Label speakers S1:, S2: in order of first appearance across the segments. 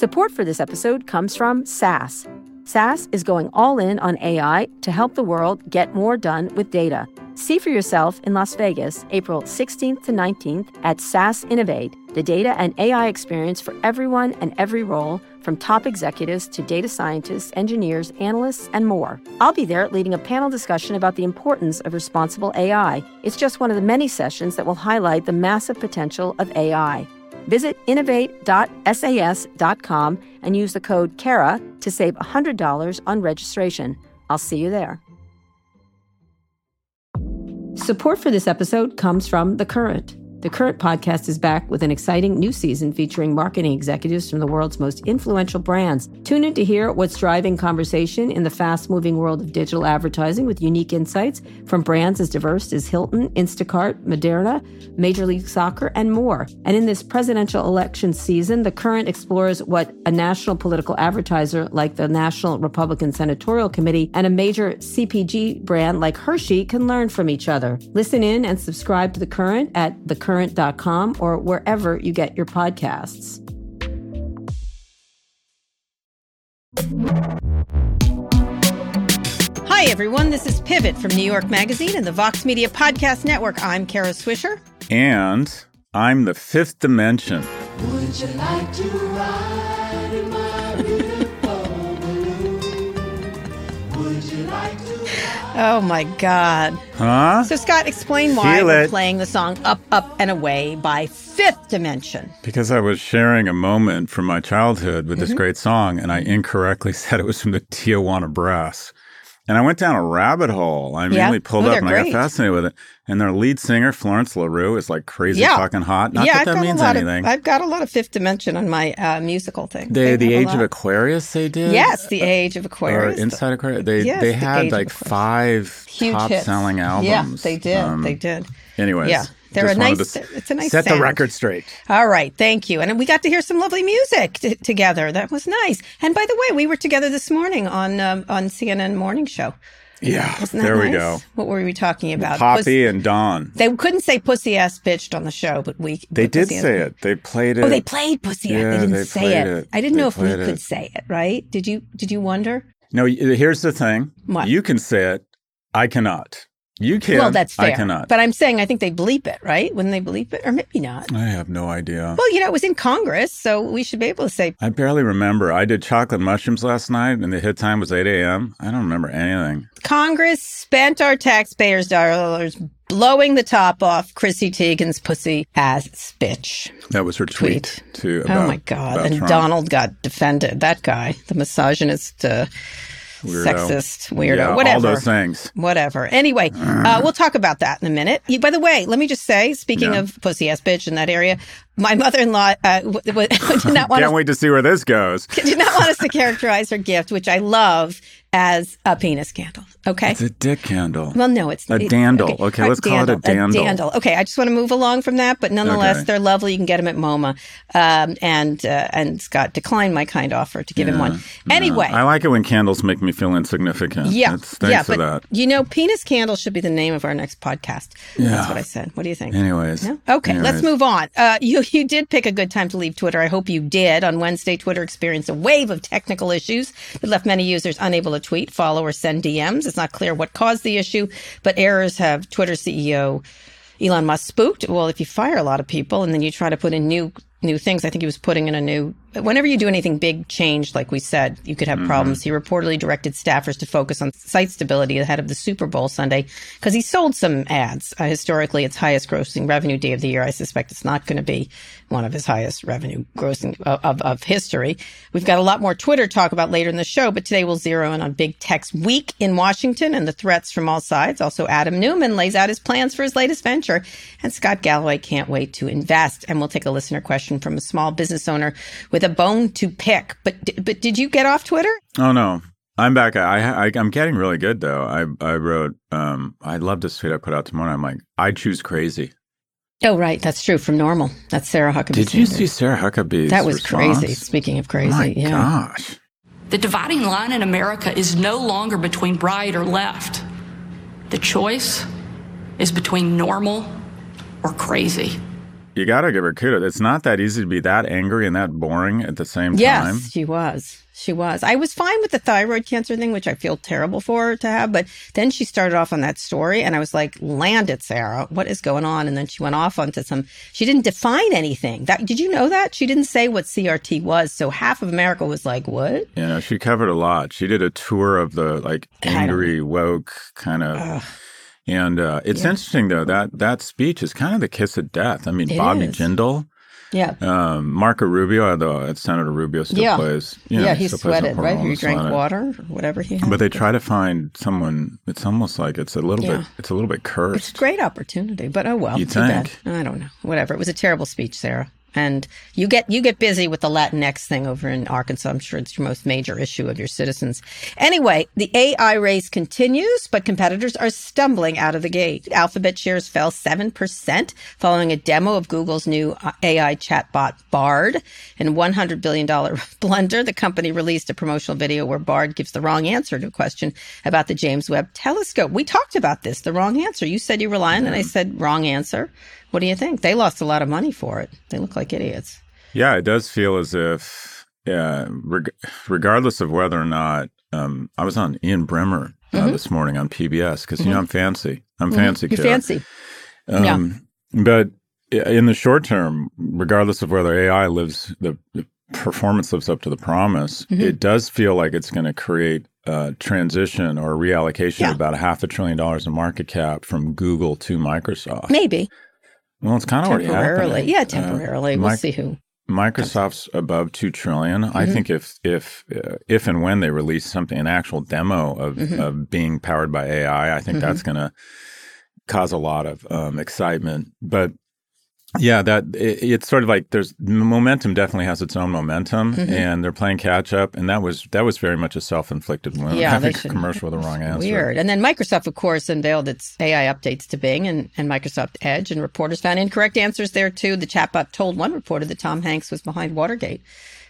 S1: Support for this episode comes from SAS. SAS is going all in on AI to help the world get more done with data. See for yourself in Las Vegas, April 16th to 19th at SAS Innovate, the data and AI experience for everyone and every role, from top executives to data scientists, engineers, analysts, and more. I'll be there leading a panel discussion about the importance of responsible AI. It's just one of the many sessions that will highlight the massive potential of AI. Visit innovate.sas.com and use the code KARA to save $100 on registration. I'll see you there. Support for this episode comes from The Current. The Current podcast is back with an exciting new season featuring marketing executives from the world's most influential brands. Tune in to hear what's driving conversation in the fast moving world of digital advertising with unique insights from brands as diverse as Hilton, Instacart, Moderna, Major League Soccer, and more. And in this presidential election season, The Current explores what a national political advertiser like the National Republican Senatorial Committee and a major CPG brand like Hershey can learn from each other. Listen in and subscribe to The Current at the current.com or wherever you get your podcasts. Hi, everyone. This is Pivot from New York Magazine and the Vox Media Podcast Network. I'm Kara Swisher.
S2: And I'm the fifth dimension.
S3: Would you like to ride in my beautiful balloon? Would you like to
S1: Oh my God.
S2: Huh?
S1: So, Scott, explain why
S2: Feel
S1: we're
S2: it.
S1: playing the song Up, Up, and Away by Fifth Dimension.
S2: Because I was sharing a moment from my childhood with
S1: Mm-hmm.
S2: this great song, and I incorrectly said it was from the Tijuana Brass. And I went down a rabbit hole. I
S1: Yeah.
S2: immediately pulled
S1: Oh,
S2: up
S1: they're
S2: and I got fascinated with it. And their lead singer, Florence LaRue, is like crazy
S1: Yeah.
S2: fucking hot. Not
S1: yeah,
S2: that
S1: I've
S2: that means anything.
S1: Of, I've got a lot of Fifth Dimension on my uh, musical thing.
S2: they, the Age of. Aquarius, they did?
S1: Yes, the Age of Aquarius.
S2: Or
S1: Aquarius.
S2: Inside Aquarius. They,
S1: Yes,
S2: they had
S1: Age of
S2: like five
S1: Huge
S2: top
S1: hits.
S2: selling albums.
S1: Yeah, they did.
S2: Um,
S1: they did.
S2: Anyways.
S1: Yeah, they're
S2: just
S1: a nice- it's a nice
S2: Set the record straight.
S1: All right, thank you. And we got to hear some lovely music t- together. That was nice. And by the way, we were together this morning on um, on CNN Morning Show.
S2: Yeah, there we go.
S1: What were we talking about?
S2: Poppy
S1: Puss-
S2: and Dawn.
S1: they couldn't say pussy ass bitched on the show, but we
S2: They did say it. They played it.
S1: Oh, they played pussy ass.
S2: Yeah,
S1: they didn't
S2: they
S1: say it.
S2: it.
S1: I didn't
S2: They
S1: know if we
S2: played
S1: could say it. Right? Did you? Did you wonder?
S2: No, here's the thing.
S1: What?
S2: You can say it. I cannot. You can.
S1: well, that's fair.
S2: I cannot.
S1: But I'm saying I think they bleep it, right? Wouldn't they bleep it, or maybe not?
S2: I have no idea.
S1: Well, you know, it was in Congress, so we should be able to say
S2: I barely remember. I did chocolate mushrooms last night, and the hit time was 8 a.m. I don't remember anything.
S1: Congress spent our taxpayers' dollars blowing the top off Chrissy Teigen's pussy ass bitch.
S2: That was her tweet,
S1: Tweet.
S2: too.
S1: oh my God.
S2: about
S1: And
S2: Trump.
S1: Donald got defended. That guy, the misogynist, uh,
S2: Weirdo.
S1: sexist, weirdo,
S2: Yeah,
S1: whatever.
S2: All those things.
S1: Whatever. Anyway, uh, we'll talk about that in a minute. By the way, let me just say, speaking
S2: Yeah.
S1: of pussy ass bitch in that area, my mother-in-law uh, w- w- did not want
S2: Can't
S1: us,
S2: wait to see where this goes.
S1: did not want us to characterize her gift, which I love, as a penis candle. Okay.
S2: It's a dick candle.
S1: Well, no, it's
S2: A
S1: it-
S2: dandle. Okay,
S1: all
S2: let's call it a dandle.
S1: dandle. Okay, I just want to move along from that, but nonetheless,
S2: Okay.
S1: they're lovely. You can get them at MoMA, um, and uh, and Scott declined my kind offer to give him one. Anyway,
S2: I like it when candles make me feel insignificant.
S1: yeah,
S2: It's- thanks
S1: yeah,
S2: for
S1: but
S2: that.
S1: you know, penis candle should be the name of our next podcast.
S2: Yeah.
S1: That's what I said. What do you think?
S2: Anyways.
S1: No? Okay, let's move on. Uh, you you did pick a good time to leave Twitter. I hope you did. On Wednesday, Twitter experienced a wave of technical issues that left many users unable to tweet, follow, or send DMs. It's not clear what caused the issue, but errors have Twitter CEO Elon Musk spooked. Well, if you fire a lot of people and then you try to put in new new things, I think he was putting in a new. Whenever you do anything big change, like we said, you could have
S2: Mm-hmm.
S1: problems. He reportedly directed staffers to focus on site stability ahead of the Super Bowl Sunday because he sold some ads. Uh, historically, its highest grossing revenue day of the year. I suspect it's not going to be one of his highest revenue grossing of, of, of history. We've got a lot more Twitter talk about later in the show, but today we'll zero in on big tech's week in Washington and the threats from all sides. Also, Adam Neumann lays out his plans for his latest venture, and Scott Galloway can't wait to invest. And we'll take a listener question from a small business owner with a bone to pick. But but did you get off Twitter?
S2: Oh no, I'm back. I, I I'm getting really good though. I I wrote. Um, I love this tweet I put out tomorrow. I'm like, I choose crazy.
S1: Oh, right, that's true. From Normal, that's Sarah Huckabee.
S2: Did you see Sarah Huckabee?
S1: That was
S2: response?
S1: crazy. Speaking of crazy,
S2: My
S1: yeah.
S2: gosh.
S4: The dividing line in America is no longer between right or left. The choice is between normal or crazy.
S2: You got to give her kudos. It's not that easy to be that angry and that boring at the same
S1: Yes,
S2: time.
S1: Yes, she was. She was. I was fine with the thyroid cancer thing, which I feel terrible for her to have. But then she started off on that story, and I was like, "Land it, Sarah. What is going on?" And then she went off onto some. She didn't define anything. That did you know that she didn't say what CRT was? So half of America was like, "What?"
S2: You know, she covered a lot. She did a tour of the like angry woke kind of. And uh, it's interesting though that that speech is kind of the kiss of death. I mean,
S1: It
S2: Bobby
S1: is.
S2: Jindal,
S1: Yeah.
S2: um, Marco Rubio, although Senator Rubio still
S1: Yeah.
S2: plays. you know,
S1: yeah, he sweated, right? He drank
S2: Senate.
S1: water whatever he had.
S2: But they try to find someone. It's almost like it's a little
S1: Yeah.
S2: bit. It's a little bit cursed.
S1: It's a great opportunity, but oh well.
S2: You
S1: too bad.
S2: think?
S1: I don't know. Whatever. It was a terrible speech, Sarah. And you get you get busy with the Latinx thing over in Arkansas. I'm sure it's your most major issue of your citizens. Anyway, the AI race continues, but competitors are stumbling out of the gate. Alphabet shares fell seven percent following a demo of Google's new uh, AI chatbot Bard. In $100 billion blunder, the company released a promotional video where Bard gives the wrong answer to a question about the James Webb Telescope. We talked about this, the wrong answer. You said you were lying, and I said wrong answer. What do you think? They lost a lot of money for it. They look like idiots.
S2: Yeah, it does feel as if, yeah, reg- regardless of whether or not, um, I was on Ian Bremmer uh, this morning on PBS because you know I'm fancy. I'm fancy.
S1: Mm-hmm. You're
S2: Kara.
S1: fancy.
S2: Um, But in the short term, regardless of whether AI lives the, the performance lives up to the promise,
S1: Mm-hmm.
S2: it does feel like it's going to create a transition or reallocation
S1: Yeah.
S2: of about a half a trillion dollars in market cap from Google to Microsoft.
S1: Maybe
S2: Well, it's kind of
S1: temporarily.
S2: happening.
S1: Yeah,
S2: Uh,
S1: temporarily. we'll
S2: Mic-
S1: see who.
S2: Microsoft's above two trillion. I
S1: Mm-hmm.
S2: think if if uh, if and when they release something, an actual demo of,
S1: Mm-hmm.
S2: of being powered by AI, I think that's going to cause a lot of um, excitement. But yeah, that it, it's sort of like there's momentum. Definitely has its own momentum,
S1: Mm-hmm.
S2: and they're playing catch up. And that was that was very much a self inflicted wound.
S1: Yeah,
S2: having a commercial with the wrong answer.
S1: Weird. And then Microsoft, of course, unveiled its AI updates to Bing and, and Microsoft Edge, and reporters found incorrect answers there too. The chatbot told one reporter that Tom Hanks was behind Watergate.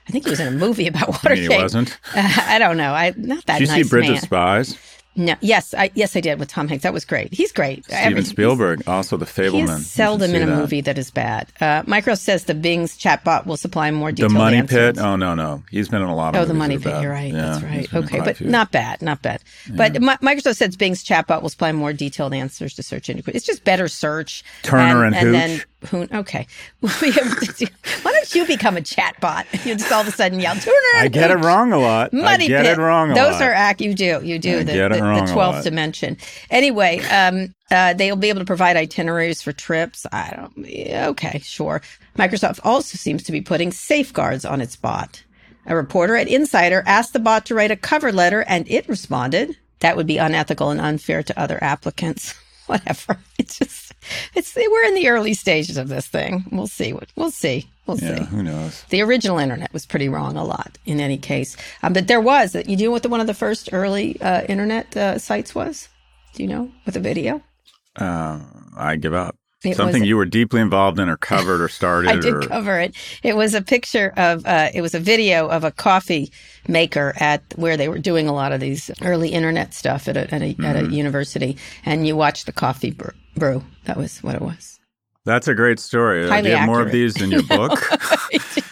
S1: I think he was in a movie about Watergate.
S2: he wasn't.
S1: I don't know. I not that
S2: Did you
S1: nice
S2: see Bridge
S1: man.
S2: of Spies?
S1: No, yes, I yes I did with Tom Hanks. That was great. He's great.
S2: Steven
S1: Every-
S2: Spielberg, also the Fabelman.
S1: Is seldom in a
S2: that.
S1: movie that is bad. Uh, Microsoft says the Bing's chatbot will supply more
S2: The
S1: detailed
S2: Money
S1: answers.
S2: Pit. Oh no, no, he's been in a lot of.
S1: Oh, the money pit.
S2: bad.
S1: You're right.
S2: Yeah,
S1: That's right. Okay, but not bad. Not bad. But Mi- Microsoft says Bing's chatbot will supply more detailed answers to search inquiries. It's just better search.
S2: Turner and
S1: then
S2: Hooch.
S1: Hoon. Okay. We have to do- Why don't you become a chatbot? You just all of a sudden yell Turner.
S2: I get it wrong a lot.
S1: Money
S2: I get
S1: pit.
S2: it wrong a
S1: Those
S2: lot.
S1: are act. you do you do
S2: I
S1: the,
S2: get it
S1: the,
S2: wrong
S1: the
S2: a
S1: 12th
S2: lot.
S1: dimension. Anyway, um, uh, they'll be able to provide itineraries for trips. I don't. Okay, sure. Microsoft also seems to be putting safeguards on its bot. A reporter at Insider asked the bot to write a cover letter, and it responded, "That would be unethical and unfair to other applicants." Whatever. It's just. It's we're in the early stages of this thing. We'll see what we'll see. We'll
S2: Yeah,
S1: see.
S2: who knows?
S1: The original internet was pretty wrong a lot in any case. Um, but there was, you know what the, one of the first early uh, internet uh, sites was? Do you know with a video?
S2: Uh, I give up.
S1: It
S2: Something you were deeply involved in, or covered, or started.
S1: I did
S2: or,
S1: cover it. It was a picture of, uh, it was a video of a coffee maker at where they were doing a lot of these early internet stuff at a, at a, at a
S2: Mm-hmm.
S1: university. And you watched the coffee brew. That was what it was.
S2: That's a great story. Uh,
S1: Highly
S2: Do you have more of these in your book?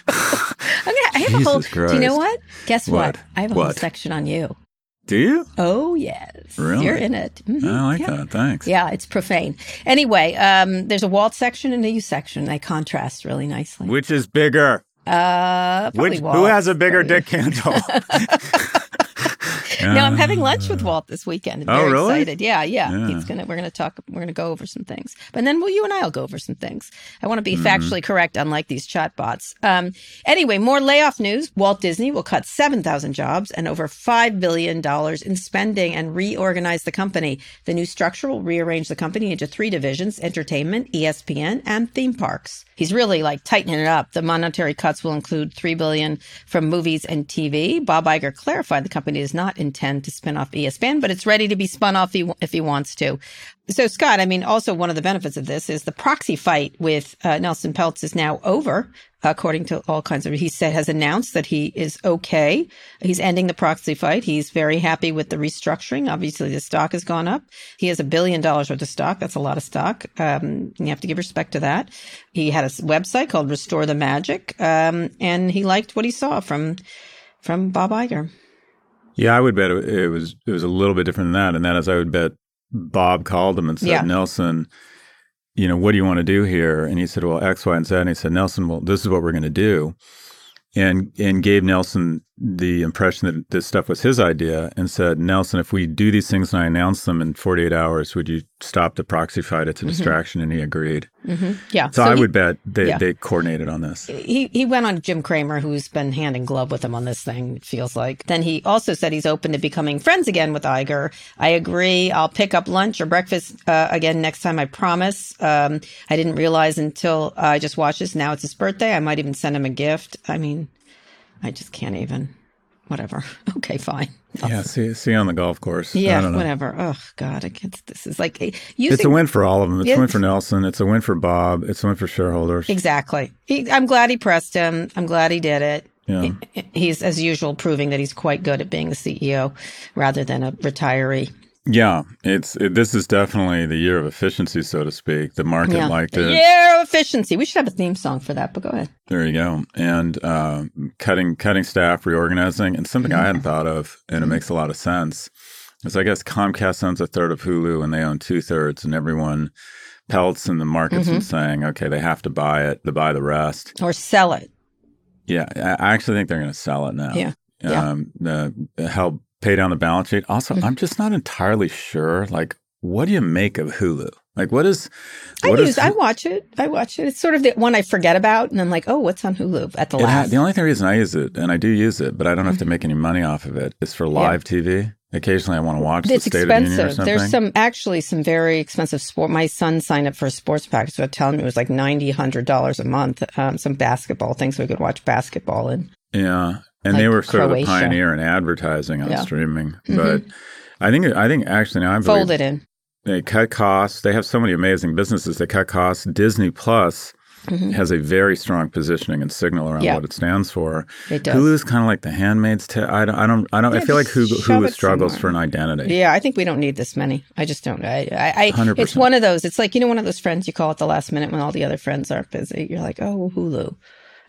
S1: Gonna, I have a whole,
S2: Jesus
S1: do you know what? Guess what?
S2: What?
S1: I have a whole section on you.
S2: Do you?
S1: Oh, yes.
S2: Really?
S1: You're in it. Mhm.
S2: I like
S1: Yeah.
S2: that. Thanks.
S1: Yeah, it's profane. Anyway, um, there's a Walt section and a U section. They contrast really nicely.
S2: Which is bigger?
S1: Uh, probably
S2: Which, who has a bigger dick handle?
S1: No, I'm having lunch with Walt this weekend. I'm
S2: Oh,
S1: very
S2: really?
S1: excited. Yeah, yeah,
S2: Yeah.
S1: He's gonna. We're gonna talk. We're gonna go over some things. But then, well, you and I'll go over some things. I want to be
S2: Mm-hmm.
S1: factually correct, unlike these chatbots. Um, anyway, more layoff news. Walt Disney will cut seven thousand jobs and over five billion dollars in spending and reorganize the company. The new structure will rearrange the company into three divisions: entertainment, ESPN, and theme parks. He's really like tightening it up. The monetary cuts will include three billion from movies and TV. Bob Iger clarified the company does not intend to spin off ESPN, but it's ready to be spun off if he, wants to. So, Scott, I mean, also one of the benefits of this is the proxy fight with uh, Nelson Peltz is now over, according to all kinds of. He said has announced that he is okay. He's ending the proxy fight. He's very happy with the restructuring. Obviously, the stock has gone up. He has a billion dollars worth of stock. That's a lot of stock. Um, you have to give respect to that. He had a website called Restore the Magic, um, and he liked what he saw from from Bob Iger.
S2: Yeah, I would bet it, was it was a little bit different than that, and that is I would bet Bob called him and said,
S1: Yeah.
S2: Nelson, you know, what do you want to do here? And he said, well, X, Y, and Z. And he said, Nelson, well, this is what we're going to do, and and gave Nelson the impression that this stuff was his idea, and said, Nelson, if we do these things and I announce them in 48 hours, would you stop the proxy fight? It's a distraction, and he agreed.
S1: Yeah.
S2: So, I
S1: he-
S2: would bet they
S1: yeah.
S2: they coordinated on this.
S1: he he went on Jim Cramer, who's been hand in glove with him on this thing. It feels like. Then he also said he's open to becoming friends again with Iger. I agree. I'll pick up lunch or breakfast uh, again next time. I promise. Um, I didn't realize until I just watched this. Now it's his birthday. I might even send him a gift. I mean, I just can't even. Whatever. Okay, fine.
S2: Yeah, see see you on the golf course. I
S1: Yeah,
S2: don't know.
S1: whatever. Oh God, I can't. This is like using
S2: It's a win for all of them. It's
S1: Yeah.
S2: a win for Nelson. It's a win for Bob. It's a win for shareholders.
S1: Exactly. He, I'm glad he pressed him. I'm glad he did it.
S2: Yeah.
S1: He- he's, as usual, proving that he's quite good at being the CEO rather than a retiree.
S2: Yeah, it's it, this is definitely the year of efficiency, so to speak. The market
S1: Yeah.
S2: liked it.
S1: Year of efficiency. We should have a theme song for that, but go ahead.
S2: There you go. And uh, cutting cutting staff, reorganizing, and something I hadn't thought of, and it makes a lot of sense. Is I guess Comcast owns a third of Hulu, and they own two thirds, and everyone pelts in the markets and saying, okay, they have to buy it, to buy the rest.
S1: Or sell it.
S2: Yeah, I actually think they're going to sell it now.
S1: Yeah. Yeah.
S2: Um, the, help pay down the balance sheet. Also,
S1: Mm-hmm.
S2: I'm just not entirely sure. Like, what do you make of Hulu? Like, what is?
S1: I
S2: what is
S1: use, I watch it. I watch it. It's sort of the one I forget about, and I'm like, oh, what's on Hulu at the
S2: it ha-
S1: last?
S2: the only thing reason I use it, and I do use it, but I don't have to make any money off of it, is for live TV. Occasionally, I want to watch
S1: it's
S2: the State of the Union or
S1: expensive.
S2: something.
S1: There's some actually some very expensive sport. My son signed up for a sports package. So telling me it was like ninety, hundred dollars a month. Um, some basketball things so we could watch basketball and
S2: Yeah, and
S1: Like
S2: they were sort of
S1: Croatia.
S2: a pioneer in advertising on
S1: Yeah. Mm-hmm.
S2: streaming. But I think I think actually now I believe
S1: fold it in.
S2: they cut costs. They have so many amazing businesses. They cut costs. Disney Plus has a very strong positioning and signal around
S1: Mm-hmm. Yeah.
S2: what it stands for.
S1: It does.
S2: Hulu's kind of like the Handmaid's Tale. I don't. I don't. I, don't, I feel like Hulu, Hulu struggles
S1: somewhere.
S2: for an identity.
S1: Yeah, I think we don't need this many. I just don't. I, I, I
S2: 100%.
S1: it's one of those. It's like you know, one of those friends you call at the last minute when all the other friends aren't busy. You're like, oh, Hulu.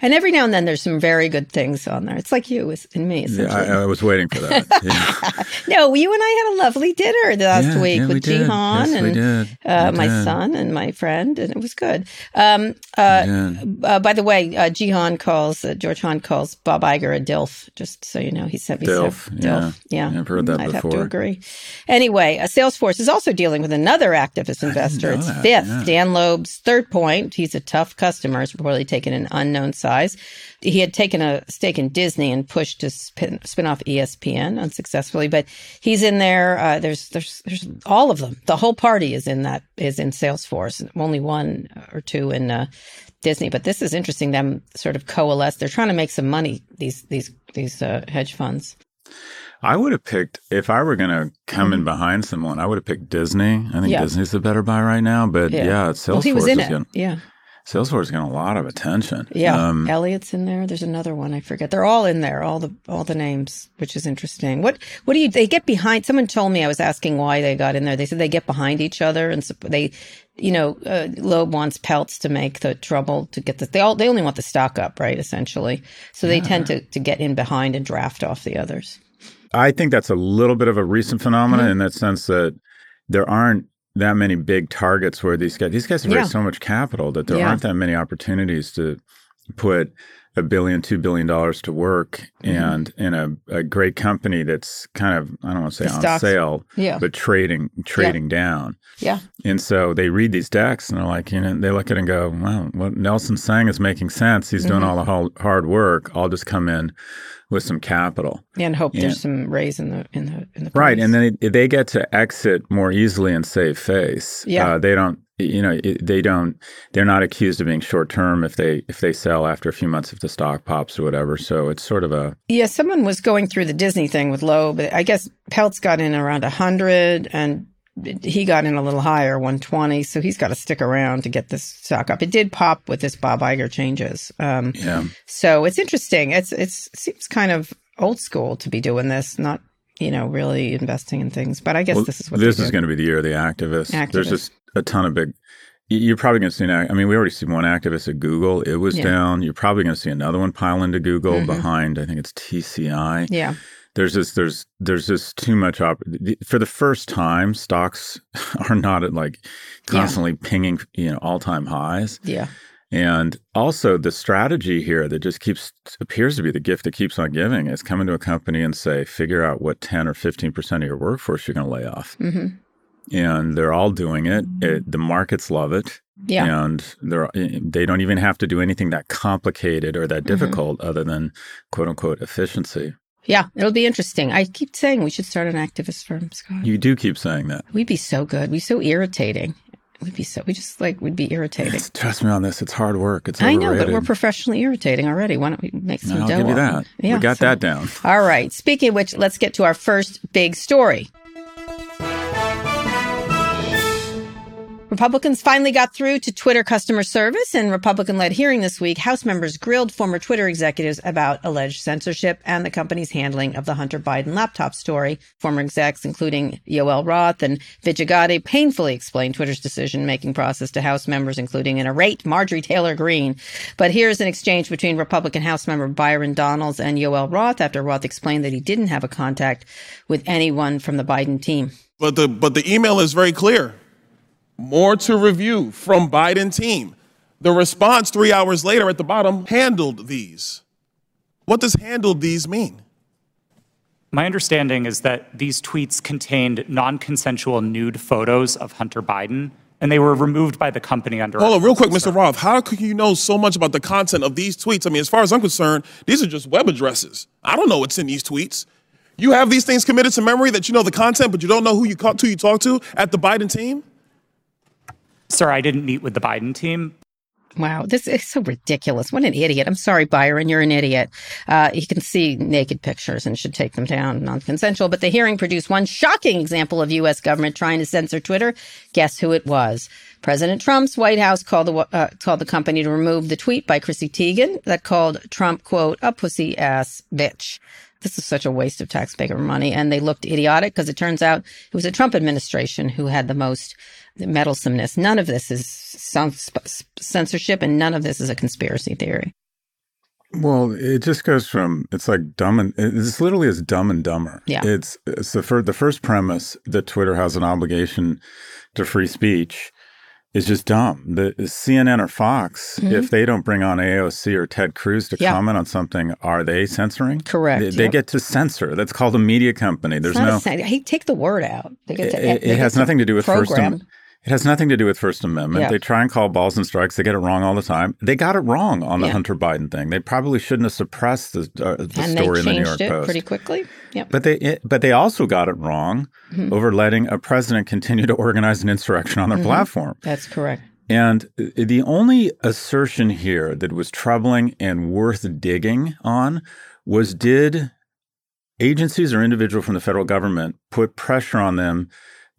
S1: And every now and then there's some very good things on there. It's like you and me.
S2: Yeah, I, I was waiting for that. Yeah.
S1: no, you and I had a lovely dinner last
S2: Yeah,
S1: week
S2: yeah,
S1: with
S2: did.
S1: Jihan
S2: Yes,
S1: and. Uh, my
S2: did.
S1: son and my friend, and it was good. Um, uh, uh, by the way, uh, Jihan calls uh, George Han calls Bob Iger a dilf. Just so you know, he said
S2: Dilf,
S1: Dilf.
S2: yeah.
S1: Yeah,
S2: I've heard that before.
S1: I'd have to agree. Anyway, uh, Salesforce is also dealing with another activist investor. It's
S2: that,
S1: fifth. Dan Loeb's third point. He's a tough customer. Has reportedly taken an unknown size. He had taken a stake in Disney and pushed to spin, spin off ESPN unsuccessfully, but he's in there. Uh, there's there's there's all of them. The whole party is in that is in Salesforce. Only one or two in uh, Disney, but this is interesting. Them sort of coalesce. They're trying to make some money. These these these uh, hedge funds.
S2: I would have picked if I were going to come in behind someone. I would have picked Disney. I think
S1: Mm-hmm. Yeah.
S2: Disney's the better buy right now. But
S1: Yeah.
S2: yeah, Salesforce
S1: well, he was in
S2: is
S1: it. Yeah.
S2: Salesforce is getting a lot of attention.
S1: Yeah,
S2: Um,
S1: Elliott's in there. There's another one I forget. They're all in there, all the all the names, which is interesting. What what do you? They get behind. Someone told me I was asking why they got in there. They said they get behind each other and they, you know, uh, Loeb wants Peltz to make the trouble to get the. They all they only want the stock up, right? Essentially, so they tend to to get in behind and draft off the others.
S2: I think that's a little bit of a recent phenomenon
S1: Mm-hmm.
S2: in that sense that there aren't that many big targets where these guys these guys have
S1: Yeah.
S2: raised so much capital that there
S1: Yeah.
S2: aren't that many opportunities to put a billion, two billion dollars to work
S1: Mm-hmm.
S2: and in a, a great company that's kind of I don't want to say
S1: The
S2: on
S1: stocks-
S2: sale,
S1: Yeah.
S2: but trading trading down.
S1: Yeah,
S2: And so they read these decks and they're like, you know, they look at it and go, well, what Nelson's saying is making sense. He's
S1: Mm-hmm.
S2: doing all the hard work. I'll just come in with some capital.
S1: and hope
S2: Yeah.
S1: there's some raise in the in the in the
S2: Right, and then they, they get to exit more easily and save face.
S1: Yeah.
S2: uh, they don't. you know they don't they're not accused of being short term if they if they sell after a few months if the stock pops or whatever so it's sort of a
S1: Yeah, someone was going through the Disney thing with Loeb, but I guess Peltz got in around 100 and he got in a little higher, 120. So he's got to stick around to get this stock up. It did pop with this Bob Iger changes. Um,
S2: yeah
S1: so it's interesting. It's, it's, it seems kind of old school to be doing this, not, you know, really investing in things. But I guess
S2: Well,
S1: this is what
S2: this is going to be the year of the activists. There's just a ton of big. You're probably going to see an. I mean, we already see one activist at Google. It was
S1: Yeah. Mm-hmm.
S2: down. You're probably going to see another one pile into Google behind. I think it's TCI.
S1: Yeah.
S2: There's just there's there's just too much op- for the first time. Stocks are not at like
S1: Yeah.
S2: constantly pinging you know all time highs.
S1: Yeah.
S2: And also the strategy here that just keeps appears to be the gift that keeps on giving is come into a company and say, figure out what 10 or 15% of your workforce you're going to lay off.
S1: hmm
S2: And they're all doing it. it. The markets love it.
S1: Yeah.
S2: And they're they don't even have to do anything that complicated or
S1: Mm-hmm.
S2: that difficult other than quote unquote efficiency.
S1: Yeah. It'll be interesting. I keep saying we should start an activist firm, Scott.
S2: You do keep saying that.
S1: We'd be so good. We'd be so irritating. We'd be so, we just like, we'd be irritating.
S2: Trust me on this. It's hard work. It's
S1: hard.
S2: I
S1: know, but we're professionally irritating already. Why don't we make some dough?
S2: I'll give you that.
S1: Yeah,
S2: we got
S1: so-
S2: that down.
S1: All right. Speaking of which, let's get to our first big story. Republicans finally got through to Twitter customer service in Republican led hearing this week. House members grilled former Twitter executives about alleged censorship and the company's handling of the Hunter Biden laptop story. Former execs, including Yoel Roth and Vijaya Gadde, painfully explained Twitter's decision making process to House members, including an irate Marjorie Taylor Greene. But here's an exchange between Republican House member Byron Donalds and Yoel Roth after Roth explained that he didn't have a contact with anyone from the Biden team.
S5: But the but the email is very clear. More to review from Biden team. The response 3 hours later at the bottom handled these. What does handled these mean?
S6: My understanding is that these tweets contained non consensual nude photos of Hunter Biden, and they were removed by the company under.
S5: Hold on, real quick, Mr. Roth. How could you know so much about the content of these tweets? I mean, as far as I'm concerned, these are just web addresses. I don't know what's in these tweets. You have these things committed to memory that you know the content, but you don't know who you who you talk to at the Biden team.
S6: Sir, I didn't meet with the Biden team.
S1: Wow, this is so ridiculous. What an idiot. I'm sorry, Byron, you're an idiot. Uh, you can see naked pictures and should take them down, non consensual. But the hearing produced one shocking example of U.S. government trying to censor Twitter. Guess who it was? President Trump's White House called the, uh, told the company to remove the tweet by Chrissy Teigen that called Trump, quote, a pussy ass bitch. This is such a waste of taxpayer money. And they looked idiotic because it turns out it was the Trump administration who had the most meddlesomeness. None of this is censorship and none of this is a conspiracy theory.
S2: Well, it just goes from it's like dumb and it's literally as dumb and dumber.
S1: Yeah.
S2: It's it's the first the first premise that Twitter has an obligation to free speech is just dumb. The CNN or Fox, if they don't bring on AOC or Ted Cruz to
S1: Mm-hmm.
S2: Comment on something, are they censoring?
S1: Correct,
S2: They, they get to censor. That's called a media company. There's no.
S1: a hey, take the word out. They get
S2: It,
S1: to,
S2: it- it has
S1: to
S2: nothing to do with First. It has nothing to do with First Amendment.
S1: Yeah.
S2: They try and call balls and strikes. They get it wrong all the time. They got it wrong on the
S1: Yeah.
S2: Hunter Biden thing. They probably shouldn't have suppressed the, uh, the story in the New
S1: changed
S2: York
S1: it
S2: Post.
S1: pretty quickly. Yep.
S2: But they it, but they also got it wrong
S1: Mm-hmm.
S2: over letting a president continue to organize an insurrection on their
S1: Mm-hmm.
S2: platform.
S1: That's correct.
S2: And the only assertion here that was troubling and worth digging on was did agencies or individual from the federal government put pressure on them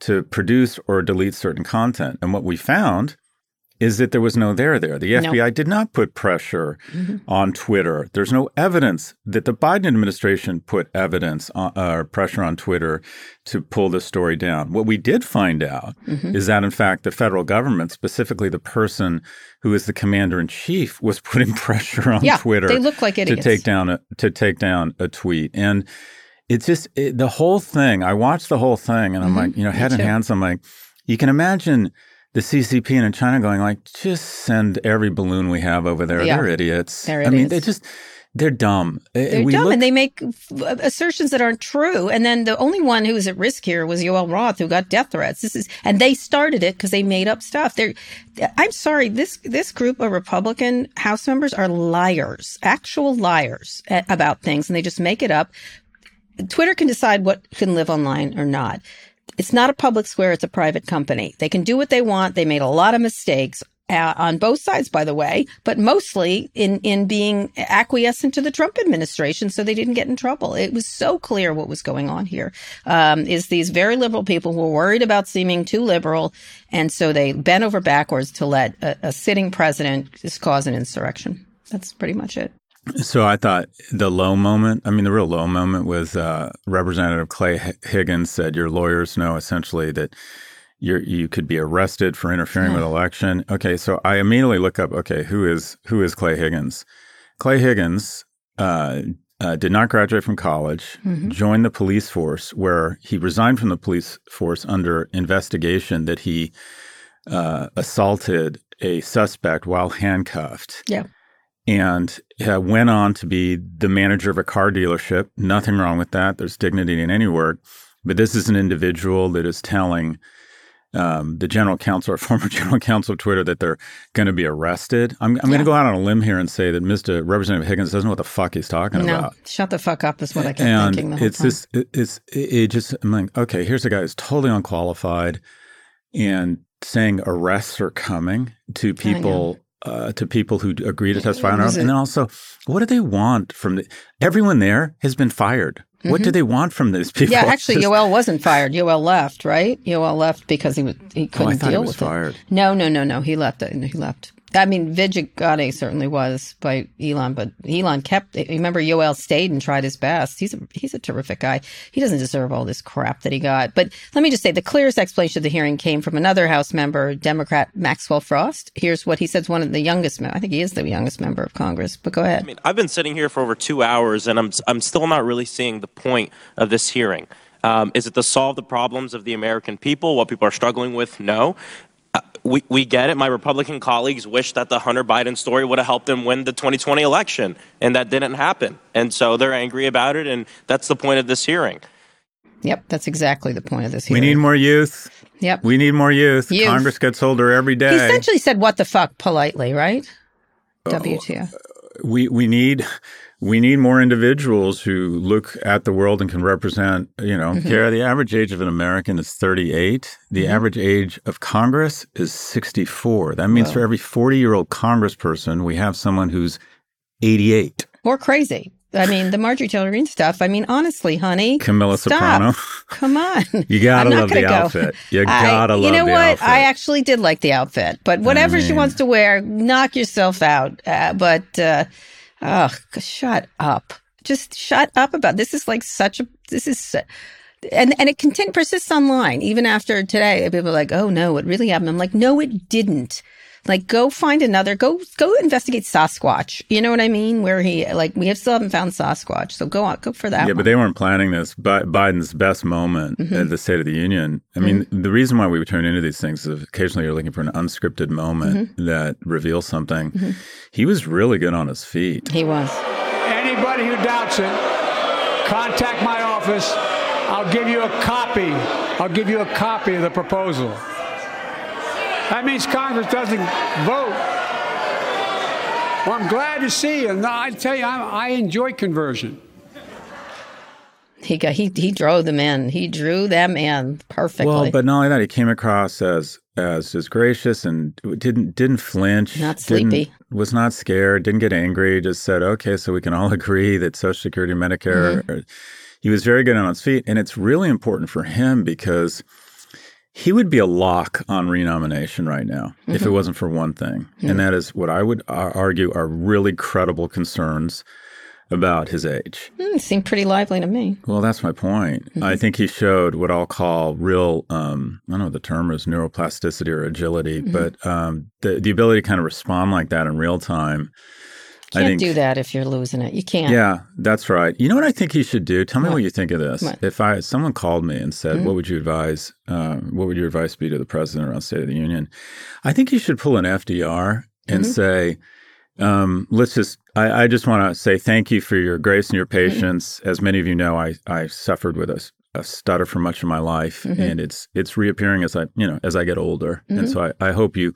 S2: to produce or delete certain content? And what we found is that there was no there there. The
S1: No.
S2: FBI did not put pressure
S1: Mm-hmm.
S2: on Twitter. There's no evidence that the Biden administration put evidence on, uh, or pressure on Twitter to pull this story down. What we did find out
S1: Mm-hmm.
S2: is that, in fact, the federal government, specifically the person who is the commander in chief, was putting pressure on
S1: Yeah,
S2: Twitter.
S1: they look like idiots.
S2: to take down a to take down a tweet and. It's just it, the whole thing. I watched the whole thing, and I'm like, you know, head in
S1: Mm-hmm.
S2: hands. I'm like, you can imagine the CCP and in China going like, just send every balloon we have over there.
S1: Yeah.
S2: They're idiots.
S1: They're
S2: I mean, they just they're dumb. Uh,
S1: They're
S2: we
S1: dumb
S2: look-
S1: and they make f- assertions that aren't true. And then the only one who was at risk here was Yoel Roth, who got death threats. This is, and they started it because they made up stuff. They're, I'm sorry, this this group of Republican House members are liars, actual liars a- about things, and they just make it up. Twitter can decide what can live online or not. It's not a public square, it's a private company. They can do what they want. They made a lot of mistakes. Uh, on both sides, by the way, but mostly in in being acquiescent to the Trump administration, so they didn't get in trouble. It was so clear what was going on here. Um, is these very liberal people who were worried about seeming too liberal, and so they bent over backwards to let a, a sitting president just cause an insurrection. That's pretty much it.
S2: So I thought the low moment, I mean, the real low moment was uh, Representative Clay Higgins said, Your lawyers know essentially that you're, you could be arrested for interfering with election. Okay, so I immediately look up, okay, who is who is Clay Higgins? Clay Higgins uh, uh, did not graduate from college, joined the police force, where he resigned from the police force under investigation that he uh, assaulted a suspect while handcuffed
S1: Yeah.
S2: And uh, went on to be the manager of a car dealership. Nothing wrong with that. There's dignity in any work. But this is an individual that is telling um, the general counsel or former general counsel of Twitter that they're going to be arrested. I'm, I'm going to go out on a limb here and say that Mr. Representative Higgins doesn't know what the fuck he's talking
S1: No,
S2: about.
S1: shut the fuck up is what I kept
S2: And
S1: thinking
S2: it's
S1: time.
S2: this, it, it's, it, it just, I'm like, okay, here's a guy who's totally unqualified and saying arrests are coming to people. Uh, to people who agree to testify on oath, and then also, what do they want from the, everyone there? Has been fired. What do they want from these people?
S1: Mm-hmm. Yeah, actually,
S2: just-
S1: Yoel wasn't fired. Yoel left, right? Yoel left because he was he couldn't
S2: Oh,
S1: deal
S2: he
S1: with
S2: fired.
S1: it. No, no, no, no. He left. He left. I mean, Vijay certainly was by Elon, but Elon kept. Remember, Yoel stayed and tried his best. He's a he's a terrific guy. He doesn't deserve all this crap that he got. But let me just say, the clearest explanation of the hearing came from another House member, Democrat Maxwell Frost. Here's what he says. One of the youngest. I think he is the youngest member of Congress. But go ahead.
S7: I mean, I've been sitting here for over two hours, and I'm I'm still not really seeing the point of this hearing. Um, is it to solve the problems of the American people, what people are struggling with? No. We, we get it. My Republican colleagues wish that the Hunter Biden story would have helped them win the 2020 election, and that didn't happen. And so they're angry about it, and that's the point of this hearing.
S1: Yep, that's exactly the point of this hearing.
S2: we need more youth.
S1: Yep.
S2: We need more youth.
S1: Youth.
S2: Congress gets older every day.
S1: He essentially said, "What the fuck?" politely, right?
S2: Oh,
S1: WTF?
S2: We we need we need more individuals who look at the world and can represent you know.
S1: Mm-hmm.
S2: Kara, the average age of an american is 38 the average age of congress is 64 that means for every 40 year old congressperson we have someone who's 88
S1: Or crazy. I mean, the Marjorie Taylor Greene stuff. I mean, honestly, honey,
S2: camilla
S1: stop.
S2: soprano
S1: Come on.
S2: You gotta love the
S1: go.
S2: outfit. You gotta
S1: You
S2: love
S1: You
S2: know
S1: what?
S2: outfit.
S1: I actually did like the outfit, but whatever she
S2: mean-
S1: wants to wear, knock yourself out. Uh, but uh, oh, shut up! Just shut up about this. Is like such a. This is. And and it continue, persists online even after today. People are like, "Oh no, it really happened." I'm like, "No, it didn't." Like, go find another. Go go investigate Sasquatch. You know what I mean? Where he like we have still haven't found Sasquatch. So go on, go for that.
S2: yeah,
S1: one.
S2: but they weren't planning this. Bi- Biden's best moment
S1: Mm-hmm.
S2: at the State of the Union. I mean, the reason why we turn into these things is occasionally you're looking for an unscripted moment
S1: Mm-hmm.
S2: that reveals something. He was really good on his feet.
S1: he was.
S8: Anybody who doubts it, contact my office. I'll give you a copy. I'll give you a copy of the proposal. That means Congress doesn't vote. Well, I'm glad to see you. And I tell you, I, I enjoy conversion.
S1: He got he he drove them in. He drew them in perfectly.
S2: Well, but not only that, he came across as as just gracious and didn't didn't flinch.
S1: Not
S2: didn't-
S1: sleepy.
S2: Was not scared. Didn't get angry. Just said, "Okay, so we can all agree that Social Security, and Medicare."
S1: Mm-hmm.
S2: are- He was very good on his feet, and it's really important for him because he would be a lock on renomination right now if
S1: Mm-hmm.
S2: it wasn't for one thing, and that is what I would ar- argue are really credible concerns about his age.
S1: Hmm, seemed pretty lively to me.
S2: Well, that's my point.
S1: Mm-hmm.
S2: I think he showed what I'll call real, um, I don't know what the term is, neuroplasticity or agility,
S1: Mm-hmm.
S2: but um, the, the ability to kind of respond like that in real time.
S1: You
S2: can't think,
S1: do that if you're losing it. You can't.
S2: Yeah, that's right. You know what I think he should do? Tell me what, you think of this.
S1: What? Mm-hmm.
S2: If I someone called me and said, "What would you advise? Uh, what would your advice be to the president around State of the Union?" I think you should pull an FDR and
S1: Mm-hmm.
S2: say, um, "Let's just." I, I just want to say thank you for your grace and your
S1: Mm-hmm.
S2: patience. As many of you know, I I suffered with a, a stutter for much of my life,
S1: Mm-hmm.
S2: and it's it's reappearing as I you know as I get older. And so I, I hope you,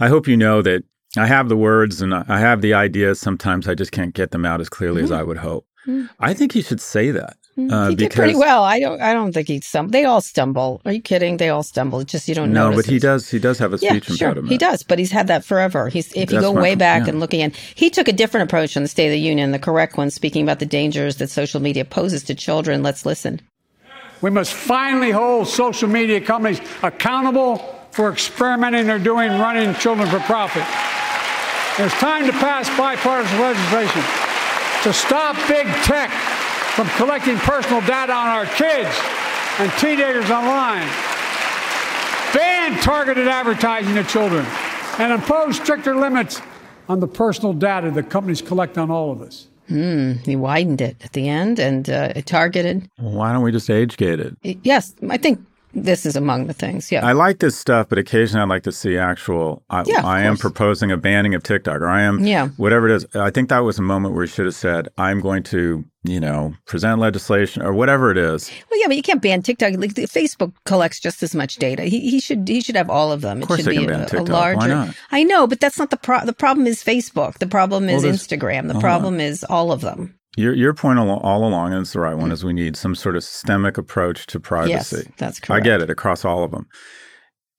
S2: I hope you know that I have the words and I I have the ideas. Sometimes I just can't get them out as clearly
S1: Mm-hmm.
S2: as I would hope. I think he should say that. Uh,
S1: he did pretty well. I don't. I don't think he stumbled. They all stumble. Are you kidding? They all stumble. It's just you don't
S2: know.
S1: No,
S2: but he
S1: it.
S2: does. He does have a speech
S1: Yeah,
S2: speech
S1: sure,
S2: impediment.
S1: he does. But he's had that forever. He's if you
S2: That's
S1: go
S2: my-
S1: way back
S2: yeah.
S1: and looking in, he took a different approach on the State of the Union, the correct one, speaking about the dangers that social media poses to children. Let's listen.
S8: We must finally hold social media companies accountable for experimenting they're doing running children for profit. It's time to pass bipartisan legislation to stop big tech from collecting personal data on our kids and teenagers online. Ban targeted advertising to children and impose stricter limits on the personal data that companies collect on all of us. Hmm.
S1: He widened it at the end and uh, it targeted.
S2: Why don't we just age gate it?
S1: Yes, I think this is among the things. Yeah.
S2: I like this stuff, but occasionally I'd like to see actual. I,
S1: Yeah,
S2: I am proposing a banning of TikTok, or I am,
S1: Yeah.
S2: whatever it is. I think that was a moment where he should have said, "I'm going to, you know, present legislation or whatever it is."
S1: Well, yeah, but you can't ban TikTok. Like, Facebook collects just as much data. He, he should he should have all of them. It
S2: course
S1: should
S2: they
S1: be
S2: can ban
S1: a, a
S2: TikTok. Why
S1: larger.
S2: not?
S1: I know, but that's not the pro- the problem. Is Facebook? The problem is
S2: Well,
S1: Instagram. The oh,
S2: hold
S1: problem is all of them.
S2: Your your point al- all along, and it's the right one, is we need some sort of systemic approach to privacy.
S1: Yes, that's correct.
S2: I get it across all of them.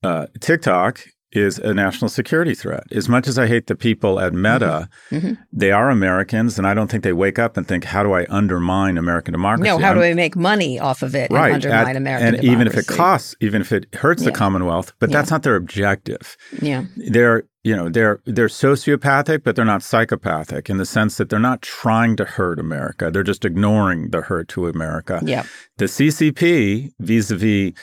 S2: Uh, TikTok is a national security threat. As much as I hate the people at Meta,
S1: Mm-hmm.
S2: they are Americans, and I don't think they wake up and think, "How do I undermine American democracy?"
S1: No, how
S2: I'm-
S1: do I make money off of it
S2: right
S1: and undermine
S2: at-
S1: American
S2: and even if it costs even if it hurts the commonwealth but that's not their objective
S1: Yeah.
S2: they're you know they're they're sociopathic but they're not psychopathic in the sense that they're not trying to hurt america they're just ignoring the hurt to america
S1: Yeah.
S2: the ccp vis-a-vis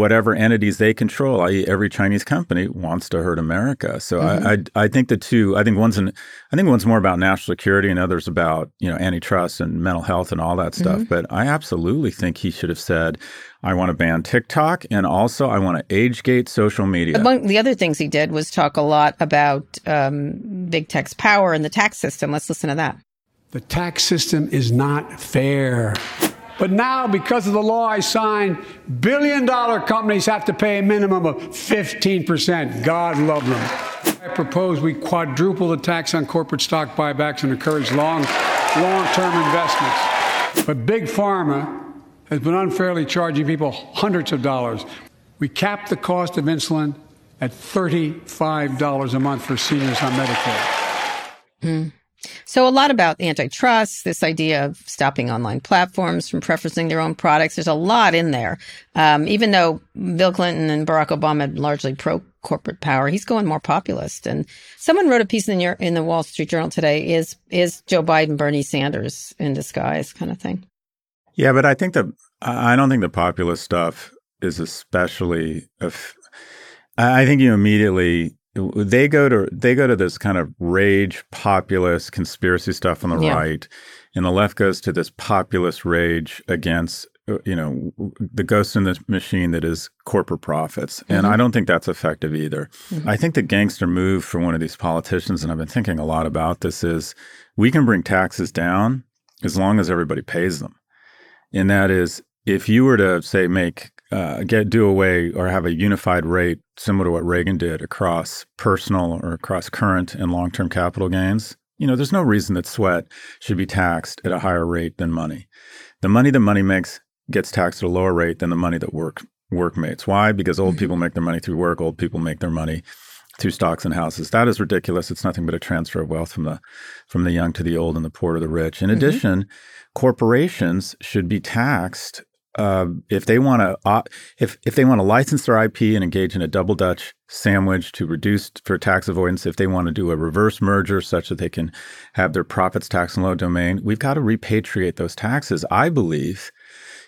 S2: whatever entities they control i.e. every chinese company wants to hurt america so
S1: Mm-hmm.
S2: I, I i think the two i think one's an i think one's more about national security and others about you know antitrust and mental health and all that stuff
S1: Mm-hmm.
S2: but i absolutely think he should have said i want to ban tiktok and also i want to age gate social media
S1: Among the other things he did was talk a lot about um, big tech's power and the tax system. Let's listen to that.
S8: The tax system is not fair. But now, because of the law I signed, billion dollar companies have to pay a minimum of 15%. God love them. I propose we quadruple the tax on corporate stock buybacks and encourage long, long term investments. But Big Pharma has been unfairly charging people hundreds of dollars. We capped the cost of insulin at $35 a month for seniors on Medicare.
S1: So a lot about antitrust, this idea of stopping online platforms from preferencing their own products. There's a lot in there. Um, even though Bill Clinton and Barack Obama had largely pro corporate power, he's going more populist. And someone wrote a piece in your in the Wall Street Journal today: is is Joe Biden Bernie Sanders in disguise, kind of thing.
S2: Yeah, but I think the I don't think the populist stuff is especially. If, I think you immediately they go to they go to this kind of rage populist conspiracy stuff on the
S1: Yeah.
S2: right, and the left goes to this populist rage against uh, you know the ghost in the machine that is corporate profits, and I don't think that's effective either. I think the gangster move for one of these politicians, and I've been thinking a lot about this, is we can bring taxes down as long as everybody pays them and that is if you were to say make uh, get do away or have a unified rate similar to what Reagan did across personal or across current and long term capital gains, you know, there's no reason that sweat should be taxed at a higher rate than money. The money that money makes gets taxed at a lower rate than the money that work work makes. Why? Because old people make their money through work. Old people make their money through stocks and houses. That is ridiculous. It's nothing but a transfer of wealth from the from the young to the old and the poor to the rich. In addition, corporations should be taxed uh, if they want to uh, if if they want to license their IP and engage in a double Dutch sandwich to reduce for tax avoidance. If they want to do a reverse merger such that they can have their profits taxed in low domain, we've got to repatriate those taxes. I believe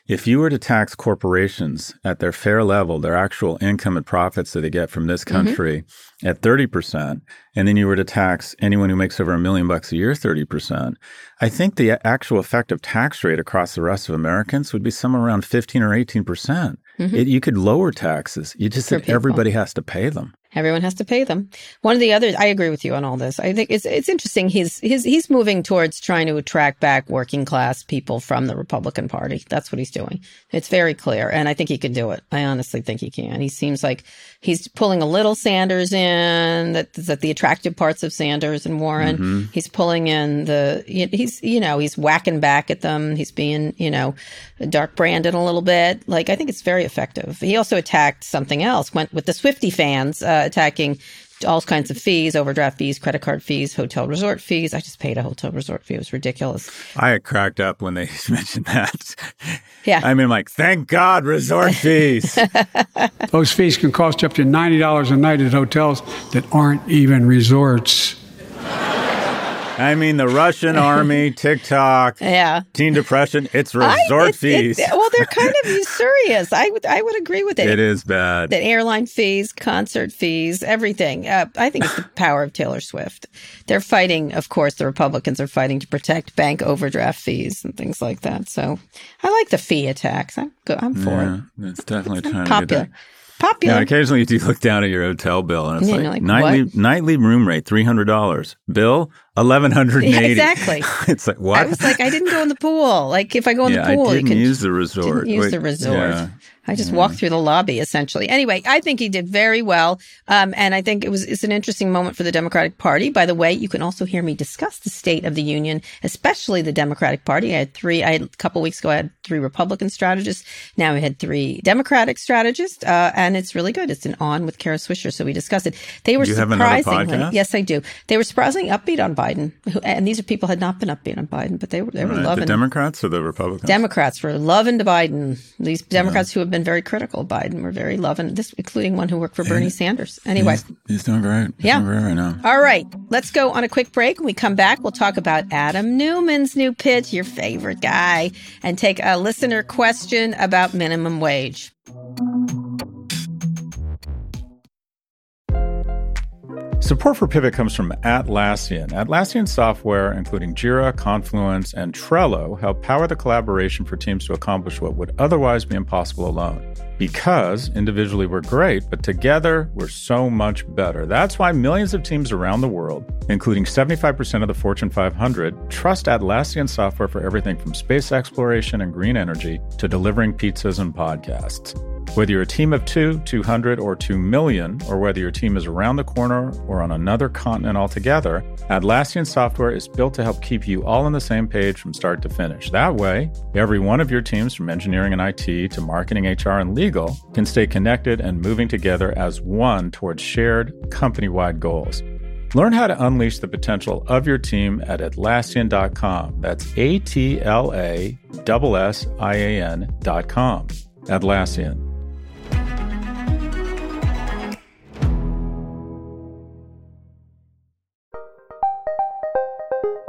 S2: if you were to tax corporations at their fair level, their actual income and profits that they get from this mm-hmm. country at 30%, and then you were to tax anyone who makes over a million bucks a year 30%, I think the actual effective tax rate across the rest of Americans would be somewhere around 15 or 18%. Mm-hmm. It, you could lower taxes. You just said everybody has to pay them.
S1: Everyone has to pay them. One of the others, I agree with you on all this. I think it's it's interesting. He's he's he's moving towards trying to attract back working class people from the Republican Party. That's what he's doing. It's very clear, and I think he can do it. I honestly think he can. He seems like he's pulling a little Sanders in that that the attractive parts of Sanders and Warren. He's pulling in the he's you know he's whacking back at them. He's being you know dark branded a little bit. Like I think it's very effective. He also attacked something else. Went with the Swifty fans uh, attacking all kinds of fees, overdraft fees, credit card fees, hotel resort fees. I just paid a hotel resort fee. It was ridiculous.
S2: I had cracked up when they mentioned that.
S1: Yeah.
S2: I mean, like, thank God, resort fees.
S8: Those fees can cost up to $90 a night at hotels that aren't even resorts.
S2: I mean, the Russian army, TikTok,
S1: Yeah.
S2: teen depression, it's
S1: I-
S2: resort
S1: it's- it-
S2: fees.
S1: well, they're kind of usurious. I would I would agree with it.
S2: it is bad.
S1: That airline fees, concert fees, everything. Uh, I think it's the power of Taylor Swift. They're fighting, of course, the Republicans are fighting to protect bank overdraft fees and things like that. So I like the fee attacks. I'm go, I'm for
S2: yeah,
S1: it.
S2: it's definitely trying to
S1: Popular.
S2: get that.
S1: Popular.
S2: Yeah, occasionally you do look down at your hotel bill and it's
S1: Yeah,
S2: like,
S1: like,
S2: nightly
S1: what?
S2: nightly room rate three hundred dollars, bill eleven hundred and
S1: Yeah, exactly.
S2: it's like what?
S1: I was like, I didn't go in the pool. Like, if I go in
S2: yeah,
S1: the pool,
S2: I
S1: you
S2: didn't
S1: can
S2: use the resort.
S1: Didn't use
S2: Wait,
S1: the resort.
S2: Yeah.
S1: I just walked through the lobby essentially. Anyway, I think he did very well, um, and I think it was it's an interesting moment for the Democratic Party. By the way, you can also hear me discuss the state of the union, especially the Democratic Party. I had three. I had a couple weeks ago. I had three Republican strategists. Now I had three Democratic strategists, uh, and it's really good. It's an on with Kara Swisher, so we discussed it. They were
S2: You
S1: surprisingly yes, I do. They were surprisingly upbeat on Biden, who- and these are people who had not been upbeat on Biden, but they were they were
S2: Right, the
S1: loving
S2: Democrats or the Republicans?
S1: Democrats were loving to Biden. These Democrats who have been very critical of Biden were very loving this, including one who worked for Bernie Sanders. Anyway,
S2: he's, he's doing great. He's
S1: Yeah.
S2: doing great right now.
S1: all right, let's go on a quick break. When we come back, we'll talk about Adam Neumann's new pitch, your favorite guy, and take a listener question about minimum wage.
S2: Support for Pivot comes from Atlassian. Atlassian software, including Jira, Confluence, and Trello, help power the collaboration for teams to accomplish what would otherwise be impossible alone. Because individually we're great, but together we're so much better. That's why millions of teams around the world, including 75% of the Fortune 500, trust Atlassian software for everything from space exploration and green energy to delivering pizzas and podcasts. Whether you're a team of two, 200, or 2 million, or whether your team is around the corner or on another continent altogether, Atlassian software is built to help keep you all on the same page from start to finish. That way, every one of your teams from engineering and IT to marketing, HR, and legal can stay connected and moving together as one towards shared company wide goals. Learn how to unleash the potential of your team at Atlassian.com. That's A T L A S S I A N.com. Atlassian.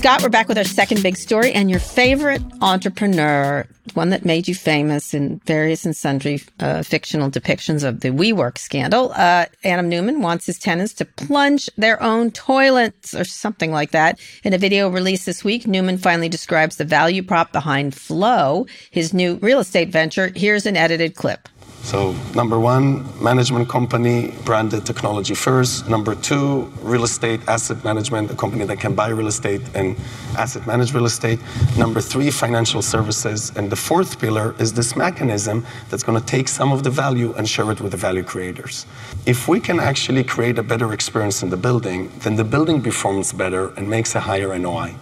S1: Scott, we're back with our second big story and your favorite entrepreneur, one that made you famous in various and sundry uh, fictional depictions of the WeWork scandal. Uh, Adam Neumann wants his tenants to plunge their own toilets or something like that. In a video released this week, Neumann finally describes the value prop behind Flow, his new real estate venture. Here's an edited clip.
S9: So, number one, management company, branded technology first. Number two, real estate asset management, a company that can buy real estate and asset manage real estate. Number three, financial services. And the fourth pillar is this mechanism that's going to take some of the value and share it with the value creators. If we can actually create a better experience in the building, then the building performs better and makes a higher NOI.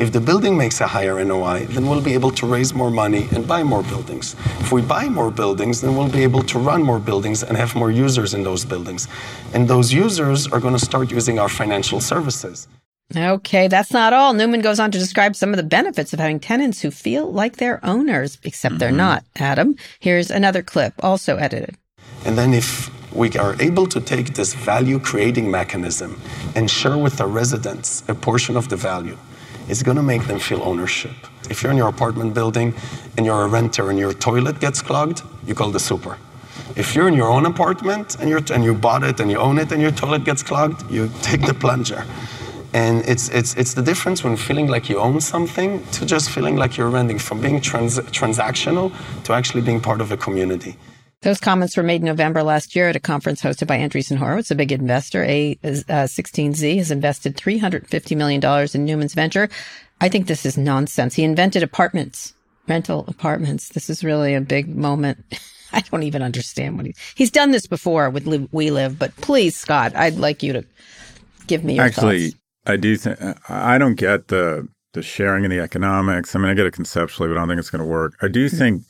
S9: If the building makes a higher NOI, then we'll be able to raise more money and buy more buildings. If we buy more buildings, then we'll be able to run more buildings and have more users in those buildings. And those users are going to start using our financial services.
S1: Okay, that's not all. Neumann goes on to describe some of the benefits of having tenants who feel like they're owners, except they're mm-hmm. not. Adam, here's another clip, also edited.
S9: And then if we are able to take this value creating mechanism and share with the residents a portion of the value, it's going to make them feel ownership. If you're in your apartment building and you're a renter and your toilet gets clogged, you call the super. If you're in your own apartment and, you're, and you bought it and you own it and your toilet gets clogged, you take the plunger. And it's, it's, it's the difference when feeling like you own something to just feeling like you're renting, from being trans- transactional to actually being part of a community.
S1: Those comments were made in November last year at a conference hosted by Andreessen Horowitz, a big investor. A16Z uh, has invested $350 million in Neumann's venture. I think this is nonsense. He invented apartments, rental apartments. This is really a big moment. I don't even understand what he, he's done this before with Live, We Live, but please, Scott, I'd like you to give me your
S2: Actually,
S1: thoughts.
S2: I do think I don't get the the sharing of the economics. I mean, I get it conceptually, but I don't think it's going to work. I do hmm. think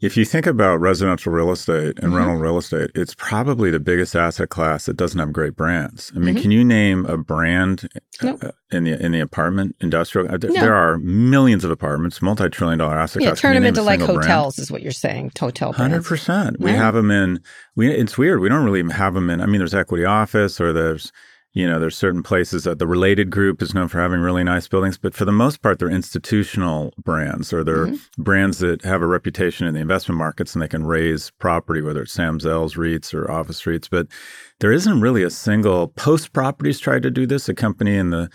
S2: if you think about residential real estate and
S1: Mm-hmm.
S2: rental real estate, it's probably the biggest asset class that doesn't have great brands. I mean,
S1: Mhm.
S2: can you name a brand
S1: Nope.
S2: uh, in the in the apartment industrial? uh,
S1: No.
S2: There are millions of apartments, multi-trillion dollar asset
S1: Yeah,
S2: class.
S1: turn them into like
S2: single brand?
S1: hotels, is what you're saying. Hotel
S2: Hundred percent. We
S1: Right.
S2: have them in. We. It's weird. We don't really have them in. I mean, there's Equity Office, or there's, you know, there's certain places that the related group is known for having really nice buildings, but for the most part, they're institutional brands, or they're
S1: Mm-hmm.
S2: brands that have a reputation in the investment markets and they can raise property, whether it's Sam Zell's REITs or office REITs. But there isn't really a single. Post Properties tried to do this. A company in the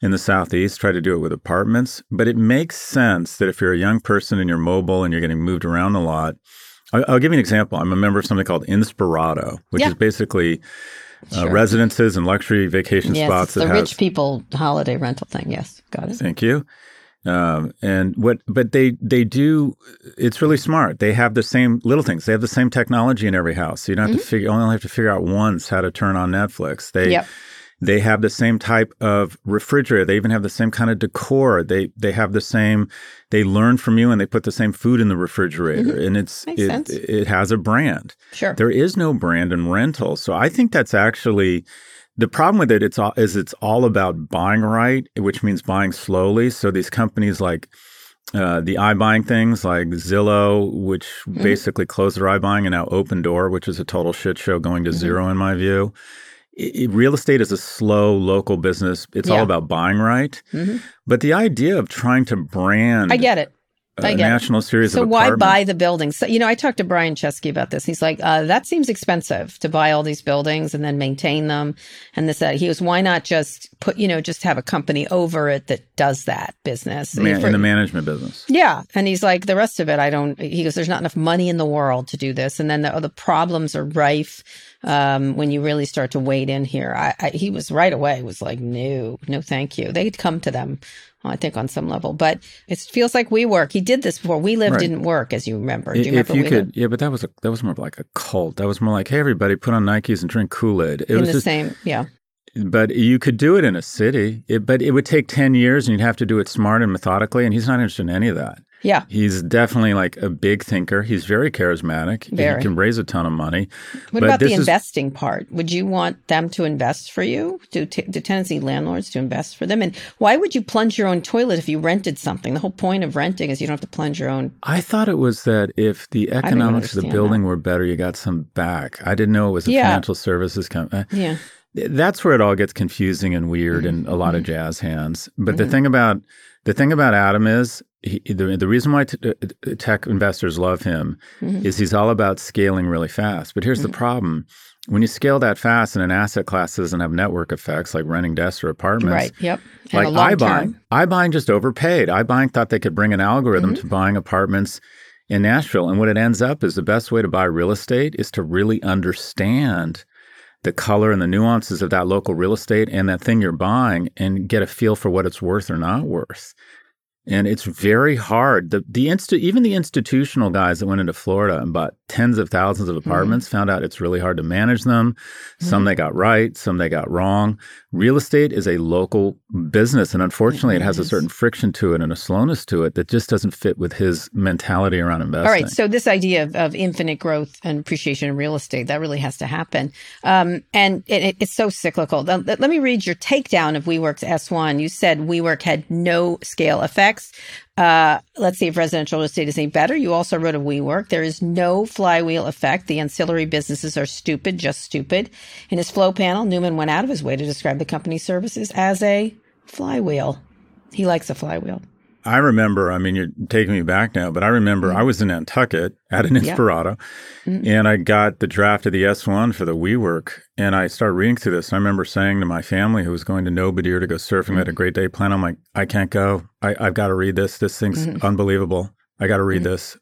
S2: in the southeast tried to do it with apartments, but it makes sense that if you're a young person and you're mobile and you're getting moved around a lot. I'll, I'll give you an example. I'm a member of something called Inspirato, which
S1: Yeah.
S2: is basically uh, residences and luxury vacation
S1: Yes,
S2: spots
S1: it's the
S2: has.
S1: rich people holiday rental thing. Yes, got it.
S2: Thank you. Um, and what, but they they do. It's really smart. They have the same little things. They have the same technology in every house. So you don't have to figure. Only have to figure out once how to turn on Netflix. They
S1: Mm-hmm. Yep.
S2: They have the same type of refrigerator. They even have the same kind of decor. They they have the same. They learn from you and they put the same food in the refrigerator. And it's
S1: Mm-hmm. Makes
S2: it,
S1: sense.
S2: it has a brand.
S1: Sure.
S2: There is no brand in rental. So I think that's actually the problem with it. It's all is it's all about buying right, which means buying slowly. So these companies like uh, the iBuying things like Zillow, which
S1: Mm-hmm.
S2: basically closed their iBuying and now Opendoor, which is a total shit show going to
S1: Mm-hmm.
S2: zero in my view. I- I- real estate is a slow local business. It's
S1: Yeah.
S2: all about buying right.
S1: Mhm.
S2: But the idea of trying to brand
S1: I get it.
S2: a
S1: I get it.
S2: national series
S1: So
S2: of
S1: why buy the buildings? So, you know, I talked to Brian Chesky about this. He's like, uh, that seems expensive to buy all these buildings and then maintain them. And this, that. He goes, why not just put, you know, just have a company over it that does that business?
S2: man,
S1: For-
S2: in the management business?
S1: yeah. And he's like, the rest of it, I don't, he goes, there's not enough money in the world to do this. And then the, the problems are rife um, when you really start to wade in here. I, I, he was right away, was like, no, no, thank you. They'd come to them, I think, on some level. But it feels like WeWork. He did this before. We Live
S2: Right.
S1: didn't work, as you remember. Do you
S2: if
S1: remember
S2: you could, yeah, but that was a that was more of like a cult. That was more like, hey, everybody, put on Nikes and drink Kool Aid. It
S1: in
S2: was
S1: the
S2: just,
S1: same, yeah.
S2: but you could do it in a city. It, but it would take ten years, and you'd have to do it smart and methodically. And he's not interested in any of that.
S1: Yeah.
S2: He's definitely like a big thinker. He's very charismatic.
S1: Very.
S2: He can raise a ton of money.
S1: What
S2: But
S1: about the
S2: this is-
S1: investing part? Would you want them to invest for you? Do, t- do tenancy landlords to invest for them? And why would you plunge your own toilet if you rented something? The whole point of renting is you don't have to plunge your own.
S2: I thought it was that if the economics of the building were better, you got some back. I didn't know it was a
S1: Yeah.
S2: financial services company.
S1: Uh, yeah.
S2: That's where it all gets confusing and weird
S1: Mm-hmm.
S2: and a lot of mm-hmm. jazz hands. But the mm-hmm. thing about the thing about Adam is he, the the reason why t- uh, tech investors love him
S1: Mm-hmm.
S2: is he's all about scaling really fast. But here's the problem: when you scale that fast and an asset class doesn't have network effects like renting desks or apartments,
S1: Right. Yep.
S2: Like iBuying, iBuying just overpaid. iBuying thought they could bring an algorithm
S1: Mm-hmm.
S2: to buying apartments in Nashville, and what it ends up is the best way to buy real estate is to really understand the color and the nuances of that local real estate and that thing you're buying, and get a feel for what it's worth or not worth. And it's very hard. The the inst- even the institutional guys that went into Florida and bought tens of thousands of apartments found out it's really hard to manage them. Some they got right, some they got wrong. Real estate is a local business, and unfortunately, it has a certain friction to it and a slowness to it that just doesn't fit with his mentality around investing.
S1: All right. So this idea of, of infinite growth and appreciation in real estate that really has to happen, um, and it, it- it's so cyclical. Let, let me read your takedown of WeWork's S1. You said WeWork had no scale effect. Uh, let's see if residential real estate is any better. You also wrote of WeWork. There is no flywheel effect. The ancillary businesses are stupid, just stupid. In his flow panel, Neumann went out of his way to describe the company's services as a flywheel. He likes a flywheel.
S2: I remember, I mean, you're taking me back now, but I remember mm-hmm. I was in Nantucket at an
S1: Yeah.
S2: Inspirato mm-hmm. and I got the draft of the S1 for the WeWork and I started reading through this. And I remember saying to my family who was going to Nobadeer to go surfing, had mm-hmm. a great day plan, I'm like, I can't go. I, I've got to read this. This thing's unbelievable. I got to read this.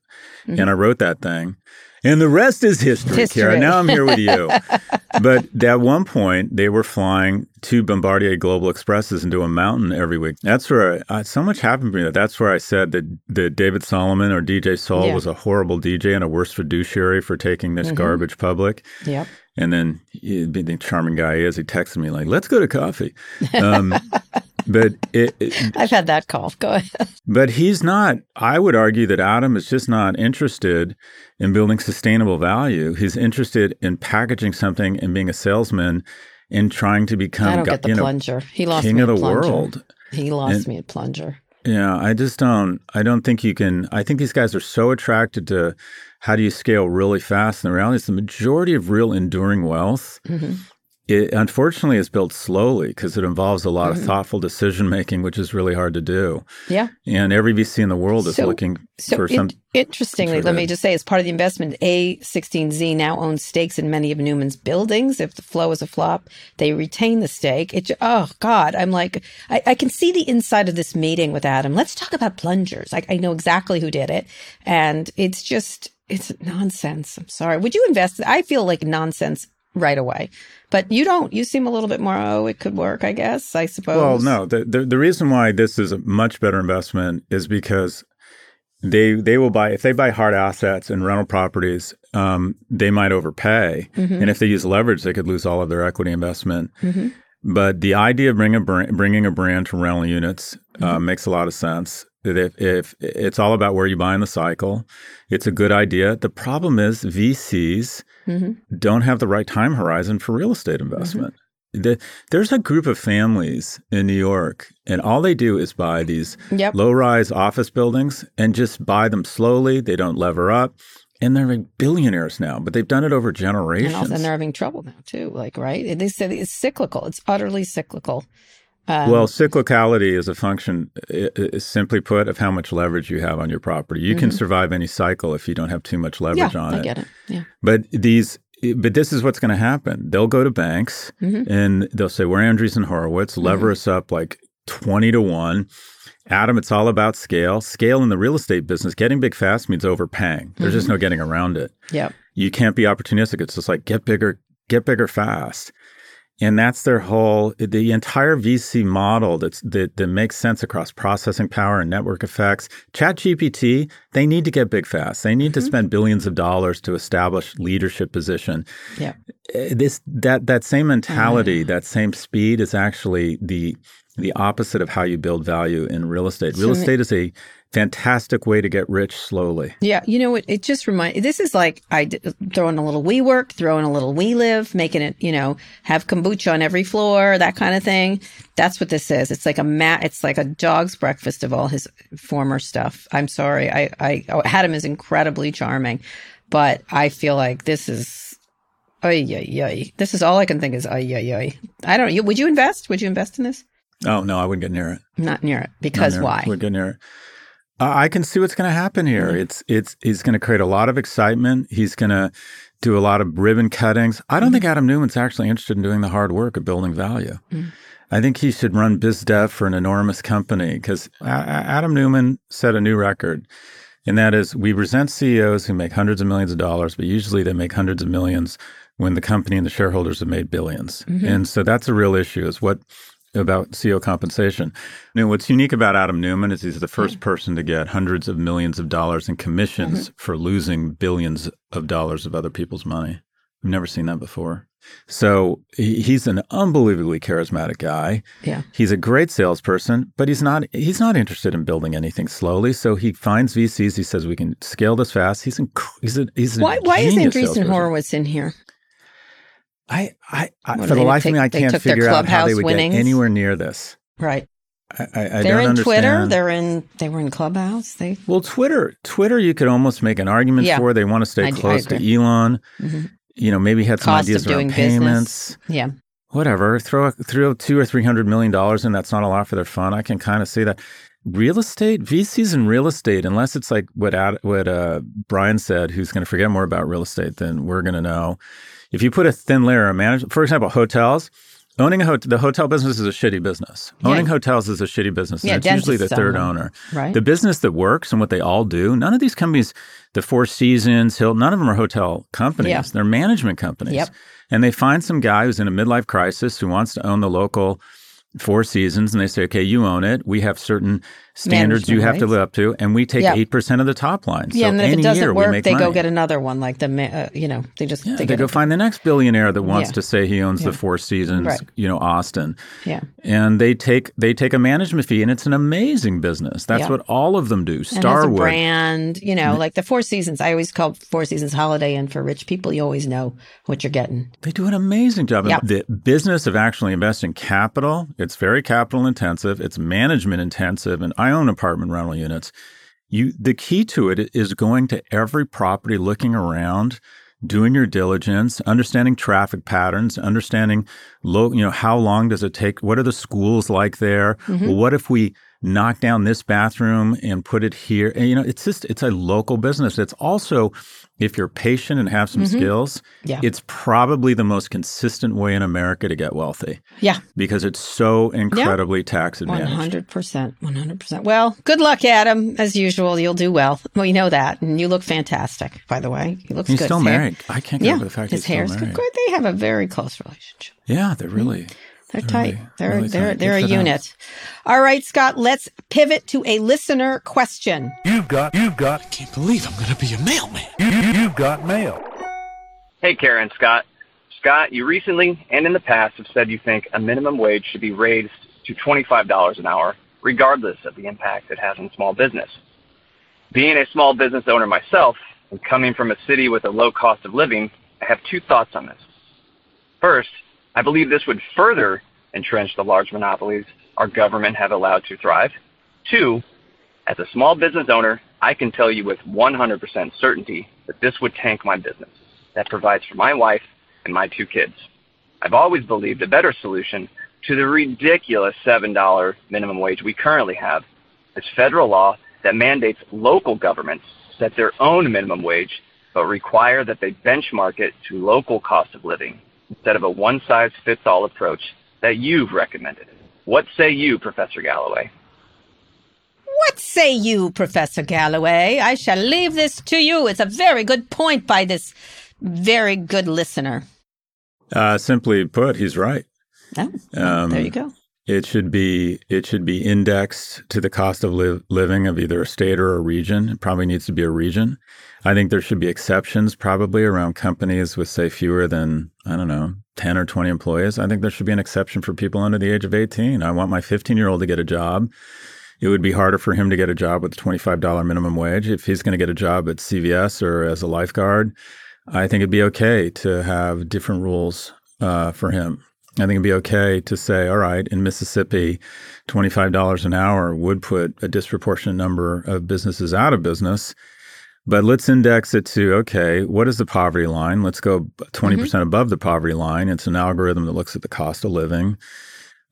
S2: And I wrote that thing. And the rest is history,
S1: History.
S2: Kara. Now I'm here with you. but at one point, they were flying two Bombardier Global Expresses into a mountain every week. That's where I, so much happened to me. That's where I said that, that David Solomon or DJ Saul
S1: Yeah.
S2: was a horrible DJ and a worse fiduciary for taking this garbage public.
S1: Yep.
S2: And then, being the charming guy he is, he texted me like, "Let's go to coffee." Um, but it, it,
S1: I've had that call. Go ahead.
S2: but he's not. I would argue that Adam is just not interested in building sustainable value. He's interested in packaging something and being a salesman and trying to become
S1: I don't get the
S2: you know,
S1: plunger. He lost
S2: king
S1: me
S2: of the
S1: plunger.
S2: world.
S1: He lost
S2: And-
S1: me at plunger.
S2: Yeah, I just don't. I don't think you can. I think these guys are so attracted to how do you scale really fast. And the reality is, the majority of real enduring wealth,
S1: Mm-hmm.
S2: It unfortunately is built slowly because it involves a lot
S1: Mm-hmm.
S2: of thoughtful decision making, which is really hard to do.
S1: Yeah.
S2: And every VC in the world is
S1: So-
S2: looking
S1: So
S2: for
S1: in-
S2: some.
S1: interestingly, let me just say, as part of the investment, A16Z now owns stakes in many of Neumann's buildings. If the flow is a flop, they retain the stake. It, oh God, I'm like, I, I can see the inside of this meeting with Adam. Let's talk about plungers. I, I know exactly who did it, and it's just it's nonsense. I'm sorry. Would you invest? I feel like nonsense right away, but you don't. You seem a little bit more. Oh, it could work. I guess. I suppose.
S2: Well, no. The, the the reason why this is a much better investment is because they they will buy if they buy hard assets and rental properties, um, they might overpay,
S1: Mm-hmm.
S2: and if they use leverage, they could lose all of their equity investment. But the idea of bringing a brand, bringing a brand to rental units uh,
S1: Mm-hmm.
S2: makes a lot of sense. That If, if it's all about where you buy in the cycle, it's a good idea. The problem is VCs
S1: Mm-hmm.
S2: don't have the right time horizon for real estate investment. The, there's a group of families in New York, and all they do is buy these
S1: Yep.
S2: low-rise office buildings and just buy them slowly. They don't lever up, and they're like billionaires now. But they've done it over
S1: and,
S2: generations.
S1: also, and they're having trouble now too. Like, right? They said it's cyclical. It's utterly cyclical.
S2: Well, cyclicality is a function, simply put, of how much leverage you have on your property. You can survive any cycle if you don't have too much
S1: Mm-hmm. Yeah,
S2: leverage on
S1: I
S2: it.
S1: I get it. Yeah.
S2: But these, but this is what's going to happen. They'll go to banks
S1: Mm-hmm.
S2: and they'll say, "We're Andreessen Horowitz. Lever us up like twenty to one." Adam, it's all about scale. Scale in the real estate business. Getting big fast means overpaying. There's just no
S1: Mm-hmm.
S2: getting around it.
S1: Yep.
S2: You can't be opportunistic. It's just like get bigger, get bigger fast. And that's their whole the entire VC model that's that, that makes sense across processing power and network effects. ChatGPT, they need to get big fast. They need to spend billions of dollars to establish leadership position.
S1: Yeah.
S2: Uh, This that that same mentality, that same speed is actually the the opposite of how you build value in real estate. Real
S1: So-
S2: estate is a fantastic way to get rich slowly.
S1: Yeah, you know what? It just remind. This is like I d- throw in a little WeWork, throw in a little we live, making it you know have kombucha on every floor, that kind of thing. That's what this is. It's like a mat. It's like a dog's breakfast of all his former stuff. I'm sorry. I I oh, Adam is incredibly charming, but I feel like this is. Ay, ay, ay. This is all I can think is ay, ay, ay. I don't you Would you invest? Would you invest in this?
S2: Oh no, I wouldn't get near it.
S1: Not near it. Because
S2: near it.
S1: why?
S2: Would get near it. I can see what's going to happen here. Mm-hmm. It's it's he's going to create a lot of excitement. He's going to do a lot of ribbon cuttings. I don't think mm-hmm. Adam Neumann's actually interested in doing the hard work of building value. Mm. I think he should run biz dev for an enormous company because Adam Neumann set a new record. And that is, we resent CEOs who make hundreds of millions of dollars, but usually they make hundreds of millions when the company and the shareholders have made 1000000000s mm-hmm. And so that's a real issue is what about CEO compensation. Now, what's unique about Adam Neumann is he's the first person to get hundreds of millions of dollars in commissions mm-hmm. for losing billions of dollars of other people's money. We've never seen that before. So he- he's an unbelievably charismatic guy.
S1: Yeah.
S2: He's a great salesperson, but he's not he's not interested in building anything slowly. So he finds VCs. He says we can scale this fast. He's inc- he's a, he's
S1: Why why is
S2: genius
S1: Andreessen
S2: salesperson.
S1: Horowitz in here?
S2: I, I, I for the life of me, I can't figure out how they would
S1: winnings?
S2: get anywhere near this.
S1: Right.
S2: I, I, I
S1: They're
S2: don't
S1: in Twitter. They're in. They were in Clubhouse. They.
S2: Well, Twitter, Twitter, you could almost make an argument
S1: Yeah.
S2: for. They want to stay
S1: I
S2: close to. Elon.
S1: Mhm.
S2: You know, maybe had some
S1: Cost
S2: ideas around payments.
S1: business. Yeah.
S2: Whatever. Throw throw two or three hundred million dollars in. That's not a lot for their fund. I can kind of see that. Real estate, VCs in real estate, unless it's like what Ad, what uh, Brian said, who's going to forget more about real estate than we're going to know. If you put a thin layer of management, for example, hotels, owning a hotel, the hotel business is a shitty business.
S1: Yeah.
S2: Owning hotels is a shitty business.
S1: Yeah,
S2: it's usually the third
S1: own
S2: owner.
S1: right.
S2: The business that works and what they all do, none of these companies, the Four Seasons, Hill, none of them are hotel companies.
S1: Yeah.
S2: They're management companies.
S1: Yep.
S2: And they find some guy who's in a midlife crisis who wants to own the local Four Seasons, and they say, "Okay, you own it. We have certain standards you have to live up to, and we take
S1: Yeah.
S2: eight percent of the top line.
S1: yeah,
S2: so
S1: and then if
S2: any
S1: it doesn't work, they go get another one. Like the, uh, you know, they just
S2: Yeah,
S1: they,
S2: they, go
S1: a-
S2: find the next billionaire that wants
S1: Yeah.
S2: to say he owns
S1: Yeah.
S2: the Four Seasons,
S1: Right.
S2: you know, Austin,
S1: Yeah.
S2: and they take they take a management fee, and it's an amazing business. That's
S1: Yeah.
S2: what all of them do.
S1: And has a
S2: Starwood,
S1: brand, you know, like the Four Seasons. I always call Four Seasons Holiday Inn for rich people. You always know what you're getting.
S2: They do an amazing job.
S1: Yeah.
S2: The business of actually investing capital, it's very capital intensive, it's management intensive, and I own apartment rental units. You the key to it is going to every property, looking around, doing your diligence, understanding traffic patterns, understanding low, you know, how long does it take? What are the schools like there?
S1: Mm-hmm.
S2: Well, what if we knock down this bathroom and put it here? And, you know, it's just it's a local business. It's also if you're patient and have some skills,
S1: Mm-hmm. Yeah.
S2: it's probably the most consistent way in America to get wealthy
S1: Yeah.
S2: because it's so incredibly tax
S1: One
S2: advantaged.
S1: hundred percent, one hundred percent. Well, good luck, Adam. As usual, you'll do well. We know that, and you look fantastic. By the way, he looks
S2: He's
S1: good.
S2: still
S1: His hair-
S2: married. I can't get
S1: Yeah,
S2: over the fact
S1: his
S2: he's still
S1: hair's
S2: married.
S1: good. They have a very close relationship.
S2: Yeah, they're really.
S1: They're
S2: Really,
S1: tight. They're
S2: really
S1: they're
S2: tight.
S1: they're a
S2: Good for them.
S1: unit. All right, Scott. Let's pivot to a listener question.
S10: You've got, you've got,
S3: Can't believe I'm gonna be a mailman.
S10: you, you, you've got mail.
S11: Hey, Karen, Scott. Scott, you recently and in the past have said you think a minimum wage should be raised to $25 an hour, regardless of the impact it has on small business. Being a small business owner myself and coming from a city with a low cost of living, I have two thoughts on this. First, I believe this would further entrench the large monopolies our government have allowed to thrive. Two, as a small business owner, I can tell you with 100% certainty that this would tank my business that provides for my wife and my two kids. I've always believed a better solution to the ridiculous $7 minimum wage we currently have is federal law that mandates local governments set their own minimum wage, but require that they benchmark it to local cost of living instead of a one size fits all approach that you've recommended. What say you, Professor Galloway?
S1: What say you, Professor Galloway? I shall leave this to you. It's a very good point by this very good listener.
S2: Uh, simply put, he's right.
S1: Oh,
S2: Um,
S1: there you go.
S2: It should be it should be indexed to the cost of li- living of either a state or a region. It probably needs to be a region. I think there should be exceptions probably around companies with say fewer than I don't know ten or twenty employees. I think there should be an exception for people under the age of eighteen. I want my fifteen year old to get a job. It would be harder for him to get a job with five dollar minimum wage if he's going to get a job at CVS or as a lifeguard. I think it'd be okay to have different rules uh, for him. I think it'd be okay to say, all right, in Mississippi, $25 an hour would put a disproportionate number of businesses out of business. But let's index it to, okay, what is the poverty line? Let's go 20% above the poverty line. It's an algorithm that looks at the cost of living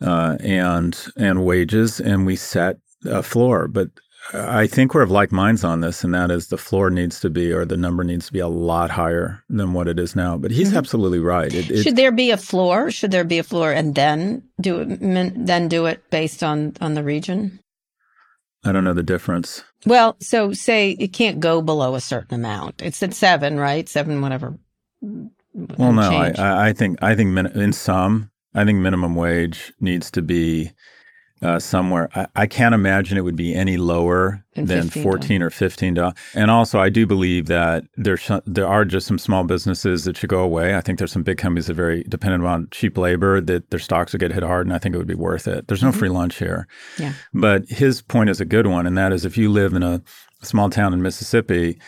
S2: uh, and and wages, and we set a floor. But I think we're of like minds on this, and that is the floor needs to be, or the number needs to be a lot higher than what it is now. But he's mm-hmm. absolutely right. It, it,
S1: Should there be a floor? Should there be a floor and then do it? Then do it based on on the region.
S2: I don't know the difference.
S1: Well, so say it can't go below a certain amount. It's at seven, right? Seven, whatever.
S2: Well, no, I,
S1: change.
S2: I I think I think min- in some, I think minimum wage needs to be uh, somewhere. I, I can't imagine it would be any lower
S1: Than
S2: than fourteen or fifteen dollars. And also, I do believe that there's some- there are just some small businesses that should go away. I think there's some big companies that are very dependent on cheap labor that their stocks would get hit hard, and I think it would be worth it. There's no free lunch here.
S1: Yeah.
S2: But his point is a good one, and that is if you live in a small town in Mississippi,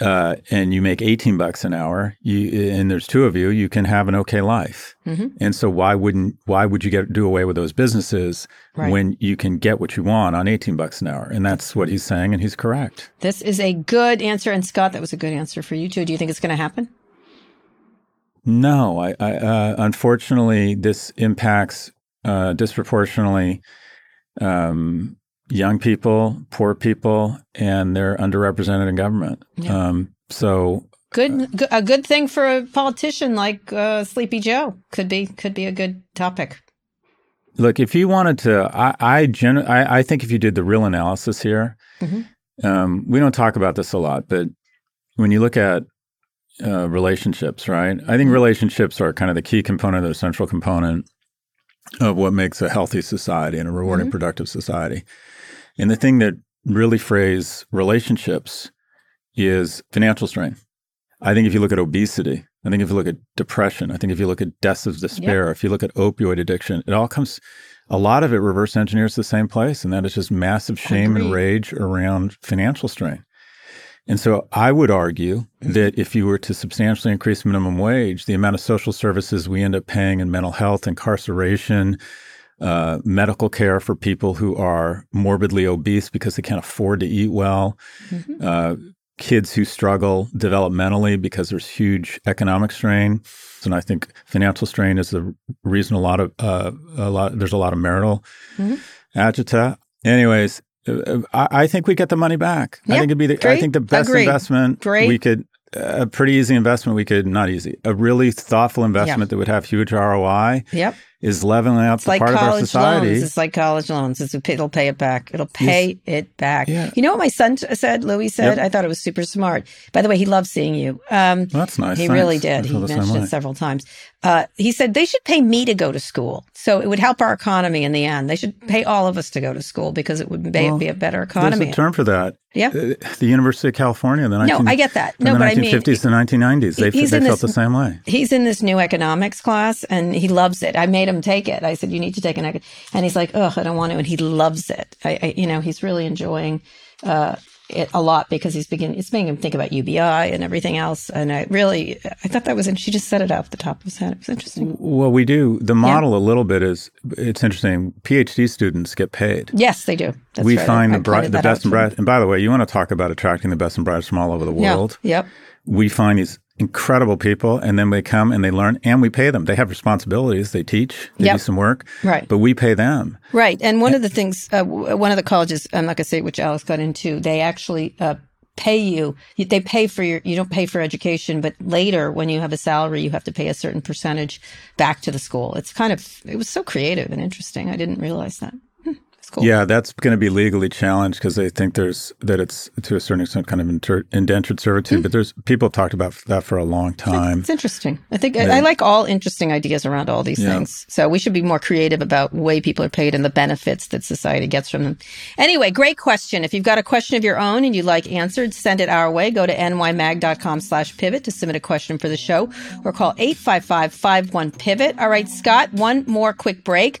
S2: uh, and you make 18 bucks an hour, you and there's two of you, you can have an okay life.
S1: Mhm.
S2: And so why wouldn't why would you get do away with those businesses
S1: Right.
S2: when you can get what you want on 18 bucks an hour? And that's what he's saying, and he's correct.
S1: This is a good answer. And Scott, that was a good answer for you too. Do you think it's going to happen?
S2: No, I, I uh, unfortunately this impacts uh, disproportionately um, young people, poor people, and they're underrepresented in government.
S1: Yeah.
S2: Um, so
S1: Good, a good thing for a politician like uh, Sleepy Joe could be could be a good topic.
S2: Look, if you wanted to, I I, gen- I, I think if you did the real analysis here,
S1: Mhm.
S2: um, we don't talk about this a lot, but when you look at uh, relationships, right? I think relationships are kind of the key component, the central component of what makes a healthy society and a rewarding,
S12: Mhm.
S2: productive society. And the thing that really frays relationships is financial strain. I think if you look at obesity, I think if you look at depression, I think if you look at deaths of despair, if you look at opioid addiction, it all comes, a lot of it reverse engineers the same place, and that is just massive shame and rage around financial strain. And so I would argue mm-hmm. that if you were to substantially increase minimum wage, the amount of social services we end up paying in mental health, incarceration, uh, medical care for people who are morbidly obese because they can't afford to eat well, uh, kids who struggle developmentally because there's huge economic strain. And I think financial strain is the reason a lot of uh, a lot there's a lot of marital
S1: Mhm.
S2: agita. Anyways, uh, I, I think we get the money back. I think it'd be the, I think the best
S1: Agreed.
S2: investment
S1: Great.
S2: we could a pretty easy investment we could not easy a really thoughtful investment that would have huge ROI
S1: Yep.
S2: Is leveling
S1: It's
S2: the
S1: like
S2: part of our
S1: college
S2: society.
S1: loans. It's like college loans. It's, it'll pay it back. It'll pay it back.
S2: Yeah.
S1: You know what my son said? Louis said.
S2: Yep.
S1: I thought it was super smart. By the way, he loves seeing you. Um,
S2: Well, that's nice.
S1: He
S2: Thanks.
S1: really did. He mentioned
S2: way.
S1: it several times. Uh, he said they should pay me to go to school, so it would help our economy in the end. They should pay all of us to go to school because it would be,
S2: Well,
S1: be a better
S2: There's
S1: economy.
S2: a term for that.
S1: Yeah.
S2: Uh, The University of California, the
S1: No, I get that.
S2: from
S1: No,
S2: the
S1: but I mean,
S2: 1950s to 1990s. They, they felt
S1: this-
S2: the same way.
S1: He's in this new economics class and he loves it. I made him take it. I said, you need to take an, econ-" and he's like, oh, I don't want to. And he loves it. I, I you know, he's really enjoying, uh, it a lot because he's beginning, it's making him think about UBI and everything else. And I really, I thought that was, and she just set it off the top of his head. It was interesting.
S2: Well, we do. The model a little bit is it's interesting. PhD students get paid.
S1: Yes, they do. That's
S2: we
S1: right.
S2: find
S1: I-
S2: the,
S1: pointed
S2: the best and brightest. And by the way, you want to talk about attracting the best and brightest from all over the
S1: Yeah.
S2: world.
S1: Yep.
S2: We find these incredible people, and then they come and they learn, and we pay them. They have responsibilities. They teach. They
S1: Yep.
S2: do some work.
S1: Right.
S2: But we pay them.
S1: Right. And one of the things, uh, one of the colleges, I'm not going to say which Alex got into, they actually uh, pay you. you- They pay for your, you don't pay for education, but later when you have a salary, you have to pay a certain percentage back to the school. It's kind of, it was so creative and interesting. I didn't realize that.
S2: Yeah, that's going to be legally challenged because they think there's that it's to a certain extent kind of inter- indentured servitude. But mm-hmm. there's people have talked about that for a long time.
S1: It's interesting. I think I,
S2: Yeah.
S1: I like all interesting ideas around all these
S2: Yeah.
S1: things. So we should be more creative about the way people are paid and the benefits that society gets from them. Anyway, great question. If you've got a question of your own and you'd like answered, send it our way. Go to nymag.com slash pivot to submit a question for the show or call 855-51-PIVOT. All right, Scott, one more quick break.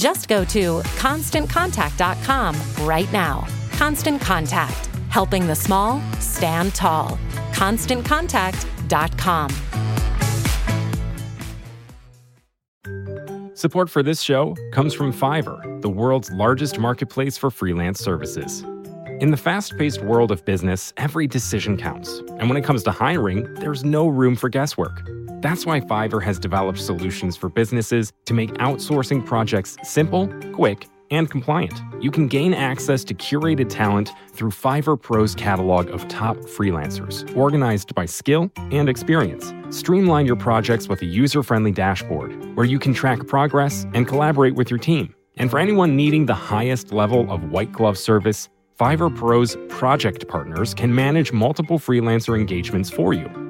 S13: Just go to constantcontact.com right now. Constant Contact, helping the small stand tall. ConstantContact.com.
S14: Support for this show comes from Fiverr, the world's largest marketplace for freelance services.
S12: In the fast paced world of business, every decision counts. And when it comes to hiring, there's no room for guesswork. That's why Fiverr has developed solutions for businesses to make outsourcing projects simple, quick, and compliant. You can gain access to curated talent through Fiverr Pro's catalog of top freelancers, organized by skill and experience. Streamline your projects with a user friendly dashboard where you can track progress and collaborate with your team. And for anyone needing the highest level of white glove service, Fiverr Pro's project partners can manage multiple freelancer engagements for you.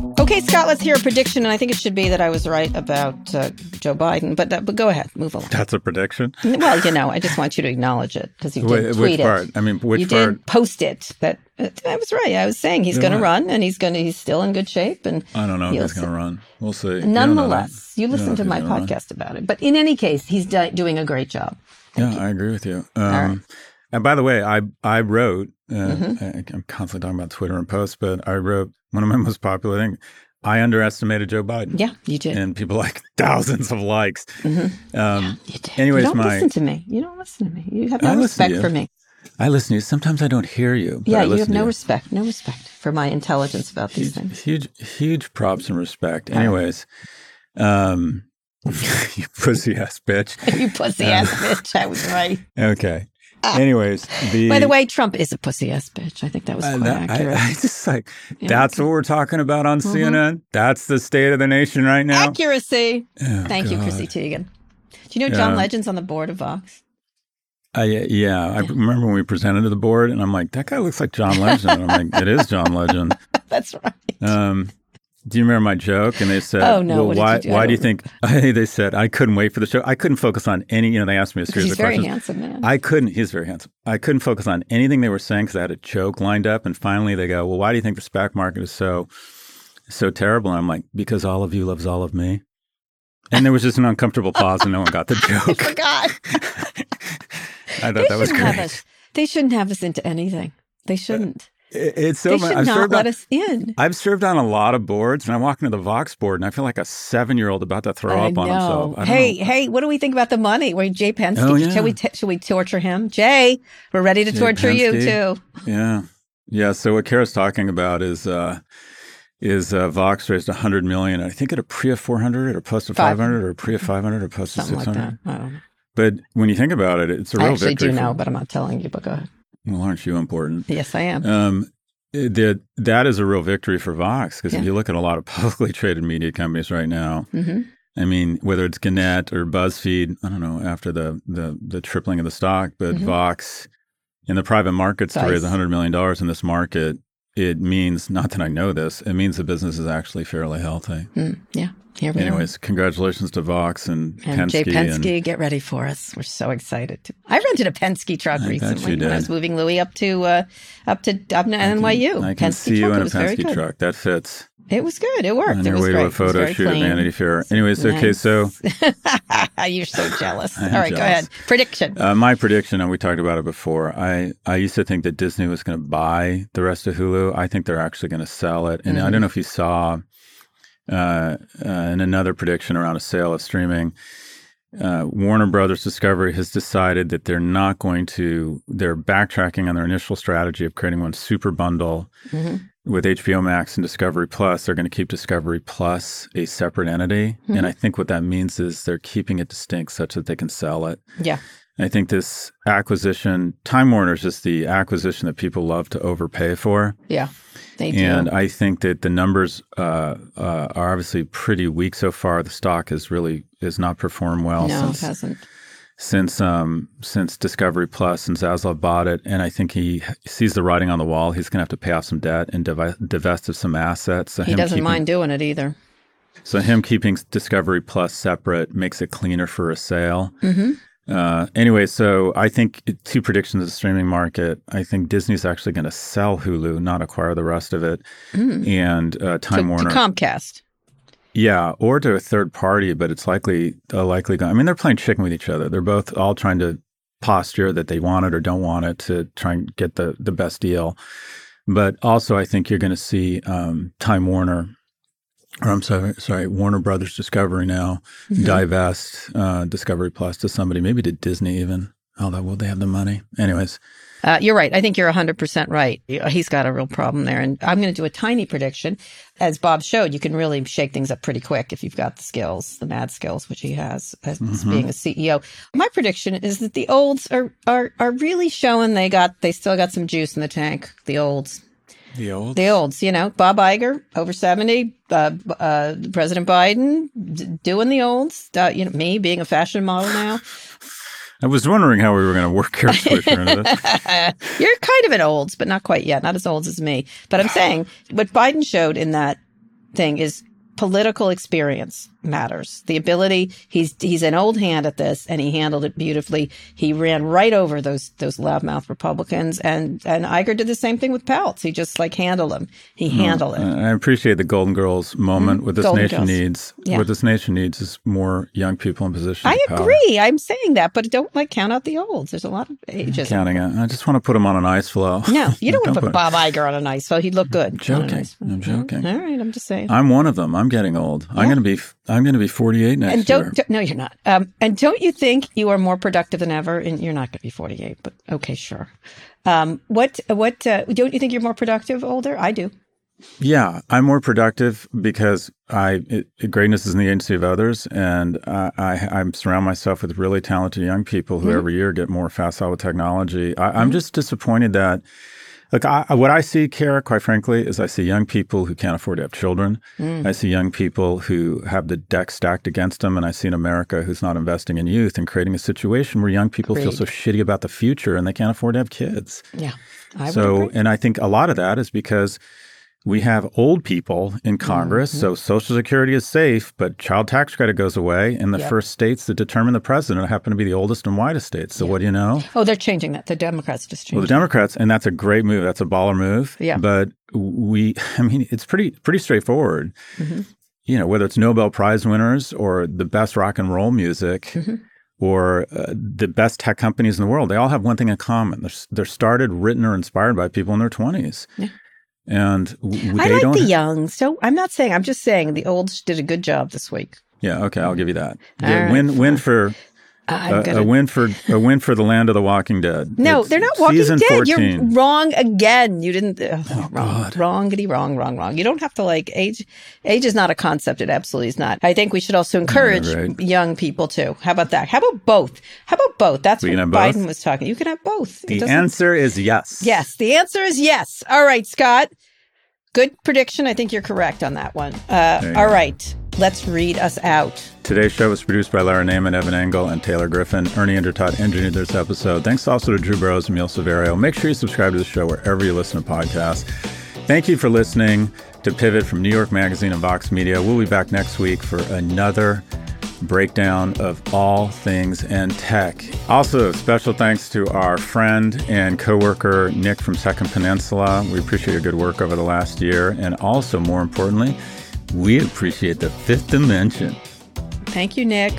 S1: Okay, Scott, let's hear a prediction. And I think it should be that I was right about uh, Joe Biden. But, uh, but go ahead, move along.
S2: That's a prediction.
S1: Well, you know, I just want you to acknowledge it because you did
S2: Wait,
S1: tweet it.
S2: part? I mean, which
S1: you
S2: part?
S1: did post it. That uh, I was right. I was saying he's going to run, and he's going to. He's still in good shape, and
S2: I don't know if he's going to run. We'll see. You that.
S1: Nonetheless, you
S2: don't know
S1: to my
S2: gonna run.
S1: podcast about it. But in any case, he's do- doing a great job.
S2: yeah, I agree with you. Um. And by the way, I I wrote. Uh,
S1: Mhm.
S2: I, I'm constantly talking about Twitter and posts, but I wrote one of my most popular things. I underestimated Joe Biden.
S1: Yeah, you did.
S2: And people like thousands of likes.
S1: Mhm.
S2: Um,
S1: You
S2: anyways,
S1: don't
S2: my
S1: listen to me. You don't listen to me. You have no
S2: to
S1: respect for me.
S2: I listen to you. Sometimes I don't hear you. but I
S1: Yeah, you have no respect. No respect for my intelligence about these things.
S2: Huge, huge props and respect. Anyways, um, you pussy ass bitch.
S1: you pussy ass bitch. I was right.
S2: Okay. Anyways, the.
S1: By the way, Trump is a pussy ass bitch. I think that was
S2: Uh,
S1: quite
S2: that-
S1: accurate.
S2: I just like
S1: Yeah,
S2: that's what we're talking about on
S1: Mhm.
S2: CNN. That's the state of the nation right now.
S1: Accuracy.
S2: Oh,
S1: Thank you,
S2: God.
S1: Chrissy Teigen. Do you know John
S2: Yeah.
S1: Legend's on the board of Vox?
S2: I, yeah, I remember when we presented to the board, and I'm like, that guy looks like John Legend. And I'm like, it is John Legend.
S1: That's right.
S2: Um, do you remember my joke? And they said,
S1: Oh, no,
S2: well,
S1: what did
S2: why,
S1: you do?
S2: Why do you think? they said I couldn't wait for the show. I couldn't focus on any. You know, they asked me a series
S1: he's
S2: of
S1: very
S2: questions.
S1: handsome, man.
S2: I couldn't. He's very handsome. I couldn't focus on anything they were saying because I had a joke lined up. And finally, they go, "Well, why do you think the SPAC market is so so terrible?" And I'm like, "Because all of you loves all of me." And there was just an uncomfortable pause, and no one got the joke.
S1: forgot.
S2: I
S1: They
S2: thought that was great.
S1: us. They shouldn't have us into anything. They shouldn't.
S2: It- it's so
S1: they should
S2: I've
S1: not
S2: served
S1: let
S2: on,
S1: us in.
S2: I've served on a lot of boards, and I walk into the Vox board, and I feel like a seven year old about to throw
S1: I
S2: up on himself. I
S1: Hey,
S2: know.
S1: hey, what do we think about the money? Wait, Jay Penske.
S2: Oh, yeah.
S1: Shall we t- should we torture him? Jay, we're ready to
S2: Jay
S1: torture you too.
S2: Yeah, yeah. So what Kara's talking about is uh, is uh, Vox raised a hundred million. I think at a pre of four hundred, or post of
S1: Five.
S2: five hundred, or pre of five hundred, or post of 600.
S1: like
S2: hundred.
S1: that. I don't know.
S2: But when you think about it, it's a real
S1: I actually do know, but I'm not telling you. But go ahead.
S2: Well, aren't you important?
S1: Yes, I am.
S2: Um, that that is a real victory for Vox because if you look at a lot of publicly traded media companies right now,
S1: hmm
S2: I mean, whether it's Gannett or BuzzFeed, I don't know after the the, the tripling of the stock, but
S1: Mhm.
S2: Vox in the private markets to raise hundred million dollars in this market, it means not that I know this, it means the business is actually fairly healthy.
S1: Mm, yeah. Here we
S2: Anyways, congratulations to Vox and,
S1: are. And Jay
S2: Penske
S1: Penske,
S2: and
S1: get ready for us. We're so excited. To- I rented a Penske truck
S2: I
S1: recently when I was moving Louis up to uh, up to up to NYU.
S2: I can
S1: Penske
S2: see you in a Penske truck. That fits.
S1: It was good. It worked.
S2: On
S1: it
S2: your
S1: was
S2: way
S1: great.
S2: to
S1: It
S2: a photo shoot at
S1: clean.
S2: Vanity Fair. Anyways, okay, so
S1: You're so jealous. All
S2: right,
S1: right, go ahead. Prediction.
S2: Uh, my prediction, and we talked about it before. I, I used to think that Disney was going to buy the rest of Hulu. I think they're actually going to sell it. And I
S1: Mhm.
S2: don't know if you saw uh, uh, in another prediction around a sale of streaming, uh, Warner Brothers Discovery has decided that they're not going to. They're backtracking on their initial strategy of creating one super bundle
S1: Mhm.
S2: With HBO Max and Discovery Plus. They're going to keep Discovery Plus a separate entity,
S1: Mhm.
S2: and I think what that means is they're keeping it distinct such that they can sell it.
S1: Yeah.
S2: I think this acquisition, Time Warner is just the acquisition that people love to overpay for.
S1: Yeah. They do.
S2: And I think that the numbers uh, uh, are obviously pretty weak so far. The stock has really has not performed well
S1: no,
S2: since
S1: it hasn't.
S2: Since um, since Discovery Plus and Zaslav bought it. And I think he sees the writing on the wall. He's going to have to pay off some debt and divest of some assets. So
S1: He doesn't
S2: keeping-
S1: mind doing it either.
S2: So him keeping Discovery Plus separate makes it cleaner for a sale.
S1: hmm
S2: Uh, anyway, so I think two predictions of the streaming market. I think Disney's actually going to sell Hulu, not acquire the rest of it,
S1: Mm.
S2: and uh, Time
S1: to,
S2: Warner.
S1: to Comcast.
S2: Yeah, or to a third party, but it's likely a likely. Go- I mean, they're playing chicken with each other. They're both all trying to posture that they want it or don't want it to try and get the the best deal. But also, I think you're going to see um, Time Warner, or I'm sorry, sorry, Warner Brothers Discovery now
S1: Mhm.
S2: divest uh, Discovery Plus to somebody, maybe to Disney even. Although, will they have the money? Anyways,
S1: Uh, you're right. I think you're 100% right. He's got a real problem there. And I'm going to do a tiny prediction. As Bob showed, you can really shake things up pretty quick if you've got the skills, the mad skills, which he has as
S2: Mhm.
S1: being a CEO. My prediction is that the olds are, are, are really showing they got, they still got some juice in the tank. The olds.
S2: the old
S1: The olds, you know, Bob Iger, over 70, uh, uh, President Biden d- doing the olds, uh, you know, me being a fashion model now.
S2: I was wondering how we were going to work this.
S1: You're kind of an olds, but not quite yet. Not as old as me. But I'm saying what Biden showed in that thing is political experience matters. The ability he's he's an old hand at this, and he handled it beautifully. He ran right over those those loudmouth Republicans, and and Iger did the same thing with Peltz. He just like handled him. He handled it.
S2: Uh, I appreciate the Golden Girls moment.
S1: Mhm.
S2: What this
S1: Golden
S2: nation
S1: Girls.
S2: needs,
S1: Yeah.
S2: what this nation needs, is more young people in positions.
S1: I agree. I'm saying that, but don't like count out the olds. There's a lot of ages.
S2: Counting it. I just want to put them on an ice floe.
S1: No, you don't want to put
S2: put-
S1: Bob Iger on an ice phone. He'd look good. a
S2: joking. I'm joking.
S1: All right, I'm just saying.
S2: I'm one of them. I'm getting old. I'm going to be. I'm going to be 48 next
S1: and don't,
S2: year.
S1: don't- no, you're not. Um, and don't you think you are more productive than ever? And you're not going to be 48, but okay, sure. Um, what what uh, don't you think you're more productive older? I do.
S2: Yeah, I'm more productive because I it, greatness is in the agency of others, and I, I I'm surround myself with really talented young people who
S1: Mhm.
S2: every year get more facile with technology. I, I'm just disappointed that. Look, I, what I see, Kara, quite frankly, is I see young people who can't afford to have children.
S1: Mm.
S2: I see young people who have the deck stacked against them, and I see an America who's not investing in youth and creating a situation where young people feel so shitty about the future and they can't afford to have kids.
S1: Yeah. I
S2: so, and I think a lot of that is because we have old people in Congress.
S1: Mm-hmm.
S2: So Social Security is safe, but child tax credit goes away. And the
S1: Yep.
S2: first states that determine the president happen to be the oldest and whitest states. So what do you know?
S1: Oh, they're changing that. The Democrats just changed.
S2: Well, the Democrats, and that's a great move. That's a baller move.
S1: Yeah.
S2: But we, I mean, it's pretty pretty straightforward.
S1: Mhm.
S2: You know, whether it's Nobel Prize winners or the best rock and roll music.
S1: Mm-hmm.
S2: Or uh, the best tech companies in the world, they all have one thing in common. They're, they're started, written, or inspired by people in their 20s.
S1: Yeah.
S2: And w-
S1: I like the young. So I'm not saying. I'm just saying the olds did a good job this week.
S2: Yeah, okay, I'll give you that. Yeah,
S1: right,
S2: win, win for
S1: I'm
S2: a, a
S1: gonna-
S2: win for a win for the land of the Walking Dead.
S1: No,
S2: It's
S1: they're not Walking Dead.
S2: 14.
S1: You're wrong again. You didn't. Uh,
S2: Oh,
S1: wrong, wrongity, wrong, wrong, wrong. You don't have to like age. Age is not a concept. It absolutely is not. I think we should also encourage
S2: right.
S1: young people too. How about that? How about both? How about both? That's
S2: We
S1: what
S2: have both?
S1: Biden was talking. You can have both.
S2: The answer is yes.
S1: Yes. The answer is yes. All right, Scott. Good prediction. I think you're correct on that one. Uh,
S2: There
S1: all
S2: go.
S1: right. Let's read us out.
S2: Today's show was produced by Lara Naaman, Evan Engel, and Taylor Griffin. Ernie Indradat engineered this episode. Thanks also to Drew Burrows and Emil Severio. Make sure you subscribe to the show wherever you listen to podcasts. Thank you for listening to Pivot from New York Magazine and Vox Media. We'll be back next week for another breakdown of all things and tech. Also, special thanks to our friend and coworker Nick from Second Peninsula. We appreciate your good work over the last year, and also, more importantly, we appreciate the fifth dimension.
S1: Thank you, Nick.